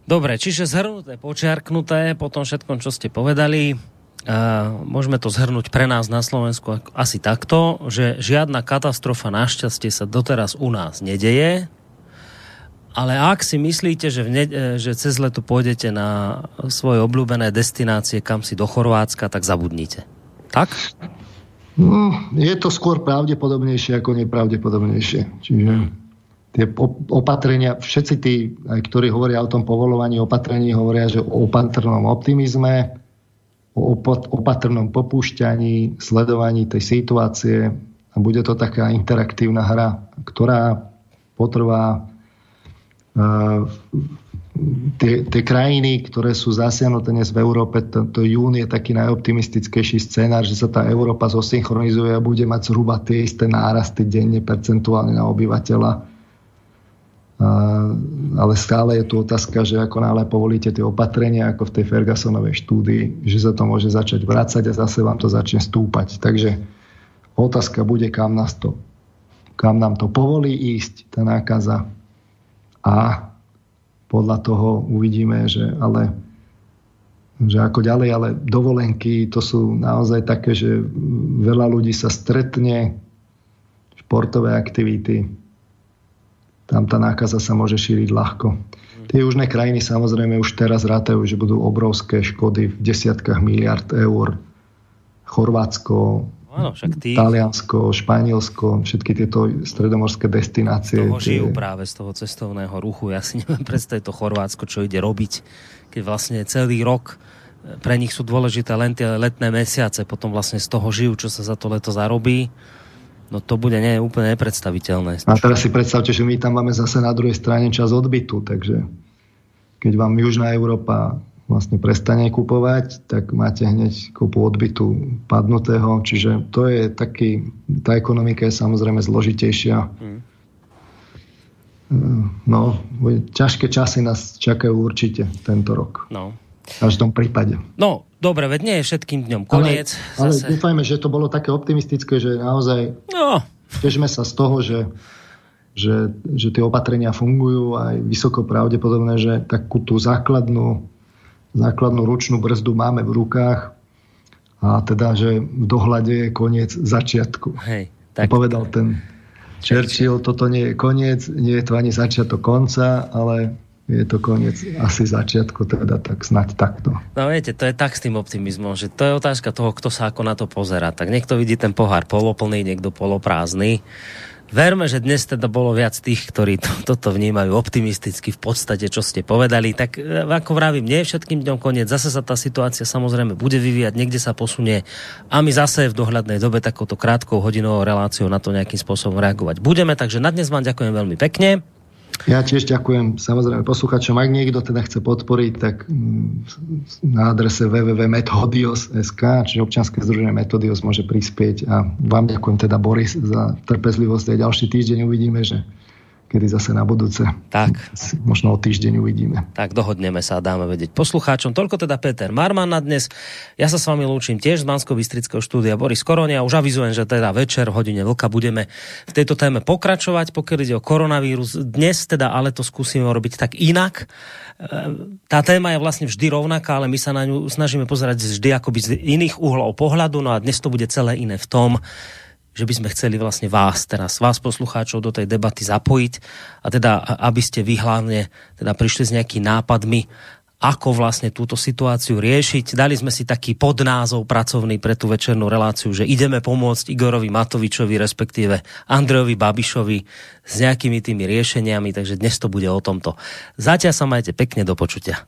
Dobre, čiže zhrnuté, počiarknuté po tom všetkom, čo ste povedali, Uh, môžeme to zhrnúť pre nás na Slovensku asi takto, že žiadna katastrofa našťastie sa doteraz u nás nedeje, ale ak si myslíte, že, ne, e, že cez leto pôjdete na svoje obľúbené destinácie, kam si do Chorvátska, tak zabudnite. Tak? No, je to skôr pravdepodobnejšie ako nepravdepodobnejšie. Čiže tie opatrenia, všetci tí, ktorí hovoria o tom povolovaní opatrení, hovoria, že o opatrnom optimizme, o opatrnom popúšťaní, sledovaní tej situácie a bude to taká interaktívna hra, ktorá potrvá tie, tie krajiny, ktoré sú zasiahnuté dnes v Európe, to jún je taký najoptimistickejší scenár, že sa tá Európa zosynchronizuje a bude mať zhruba tie isté nárasty denne percentuálne na obyvateľa. A, ale stále je tu otázka, že ako náhle povolíte tie opatrenia, ako v tej Fergusonovej štúdii, že sa to môže začať vrácať a zase vám to začne stúpať. Takže otázka bude, kam nás to kam nám to povolí ísť, tá nákaza. A podľa toho uvidíme, že ale že ako ďalej, ale dovolenky to sú naozaj také, že veľa ľudí sa stretne, športové aktivity, tam tá nákaza sa môže šíriť ľahko. Tie južné krajiny samozrejme už teraz rátajú, že budú obrovské škody v desiatkách miliard eur. Chorvátsko, Áno, však tí... Taliansko, Španielsko, všetky tieto stredomorské destinácie. Toho žijú tie... práve z toho cestovného ruchu. Ja si neviem predstaviť to Chorvátsko, čo ide robiť, keď vlastne celý rok e, pre nich sú dôležité len tie letné mesiace, potom vlastne z toho žijú, čo sa za to leto zarobí. No to bude nie, úplne nepredstaviteľné. A teraz si predstavte, že my tam máme zase na druhej strane čas odbytu, takže keď vám Južná Európa vlastne prestane kupovať, tak máte hneď kopu odbytu padnutého, čiže to je taký, tá ekonomika je samozrejme zložitejšia. Mm. No, ťažké časy nás čakajú určite tento rok. No. V každom prípade. No, dobre, veď nie je všetkým dňom koniec. Ale, ale dúfajme, že to bolo také optimistické, že naozaj no. tešme sa z toho, že že, že tie opatrenia fungujú a je vysoko pravdepodobné, že takú tú základnú základnú ručnú brzdu máme v rukách a teda, že v dohľade je koniec začiatku. Hej, tak... Povedal ten Churchill, toto nie je koniec, nie je to ani začiatok konca, ale je to koniec asi začiatku, teda tak snať takto. No viete, to je tak s tým optimizmom, že to je otázka toho, kto sa ako na to pozera. Tak niekto vidí ten pohár poloplný, niekto poloprázdny. Verme, že dnes teda bolo viac tých, ktorí to, toto vnímajú optimisticky v podstate, čo ste povedali. Tak e, ako vravím, nie všetkým dňom koniec. Zase sa tá situácia samozrejme bude vyvíjať, niekde sa posunie a my zase v dohľadnej dobe takouto krátkou hodinovou reláciou na to nejakým spôsobom reagovať budeme. Takže na dnes vám ďakujem veľmi pekne. Ja tiež ďakujem samozrejme posluchačom. Ak niekto teda chce podporiť, tak mm, na adrese www.metodios.sk, čiže občianske združenie Metodios môže prispieť a vám ďakujem teda Boris za trpezlivosť. A ďalší týždeň uvidíme, že kedy zase na budúce. Tak. Možno o týždeň uvidíme. Tak, dohodneme sa a dáme vedieť poslucháčom. Toľko teda Peter Marman na dnes. Ja sa s vami lúčim tiež z bansko bystrického štúdia Boris Koronia. Už avizujem, že teda večer v hodine vlka budeme v tejto téme pokračovať, pokiaľ ide o koronavírus. Dnes teda ale to skúsime robiť tak inak. E, tá téma je vlastne vždy rovnaká, ale my sa na ňu snažíme pozerať vždy akoby z iných uhlov pohľadu. No a dnes to bude celé iné v tom, že by sme chceli vlastne vás teraz, vás poslucháčov do tej debaty zapojiť a teda, aby ste vy hlavne teda prišli s nejakými nápadmi, ako vlastne túto situáciu riešiť. Dali sme si taký podnázov pracovný pre tú večernú reláciu, že ideme pomôcť Igorovi Matovičovi, respektíve Andrejovi Babišovi s nejakými tými riešeniami, takže dnes to bude o tomto. Zatiaľ sa majte pekne do počutia.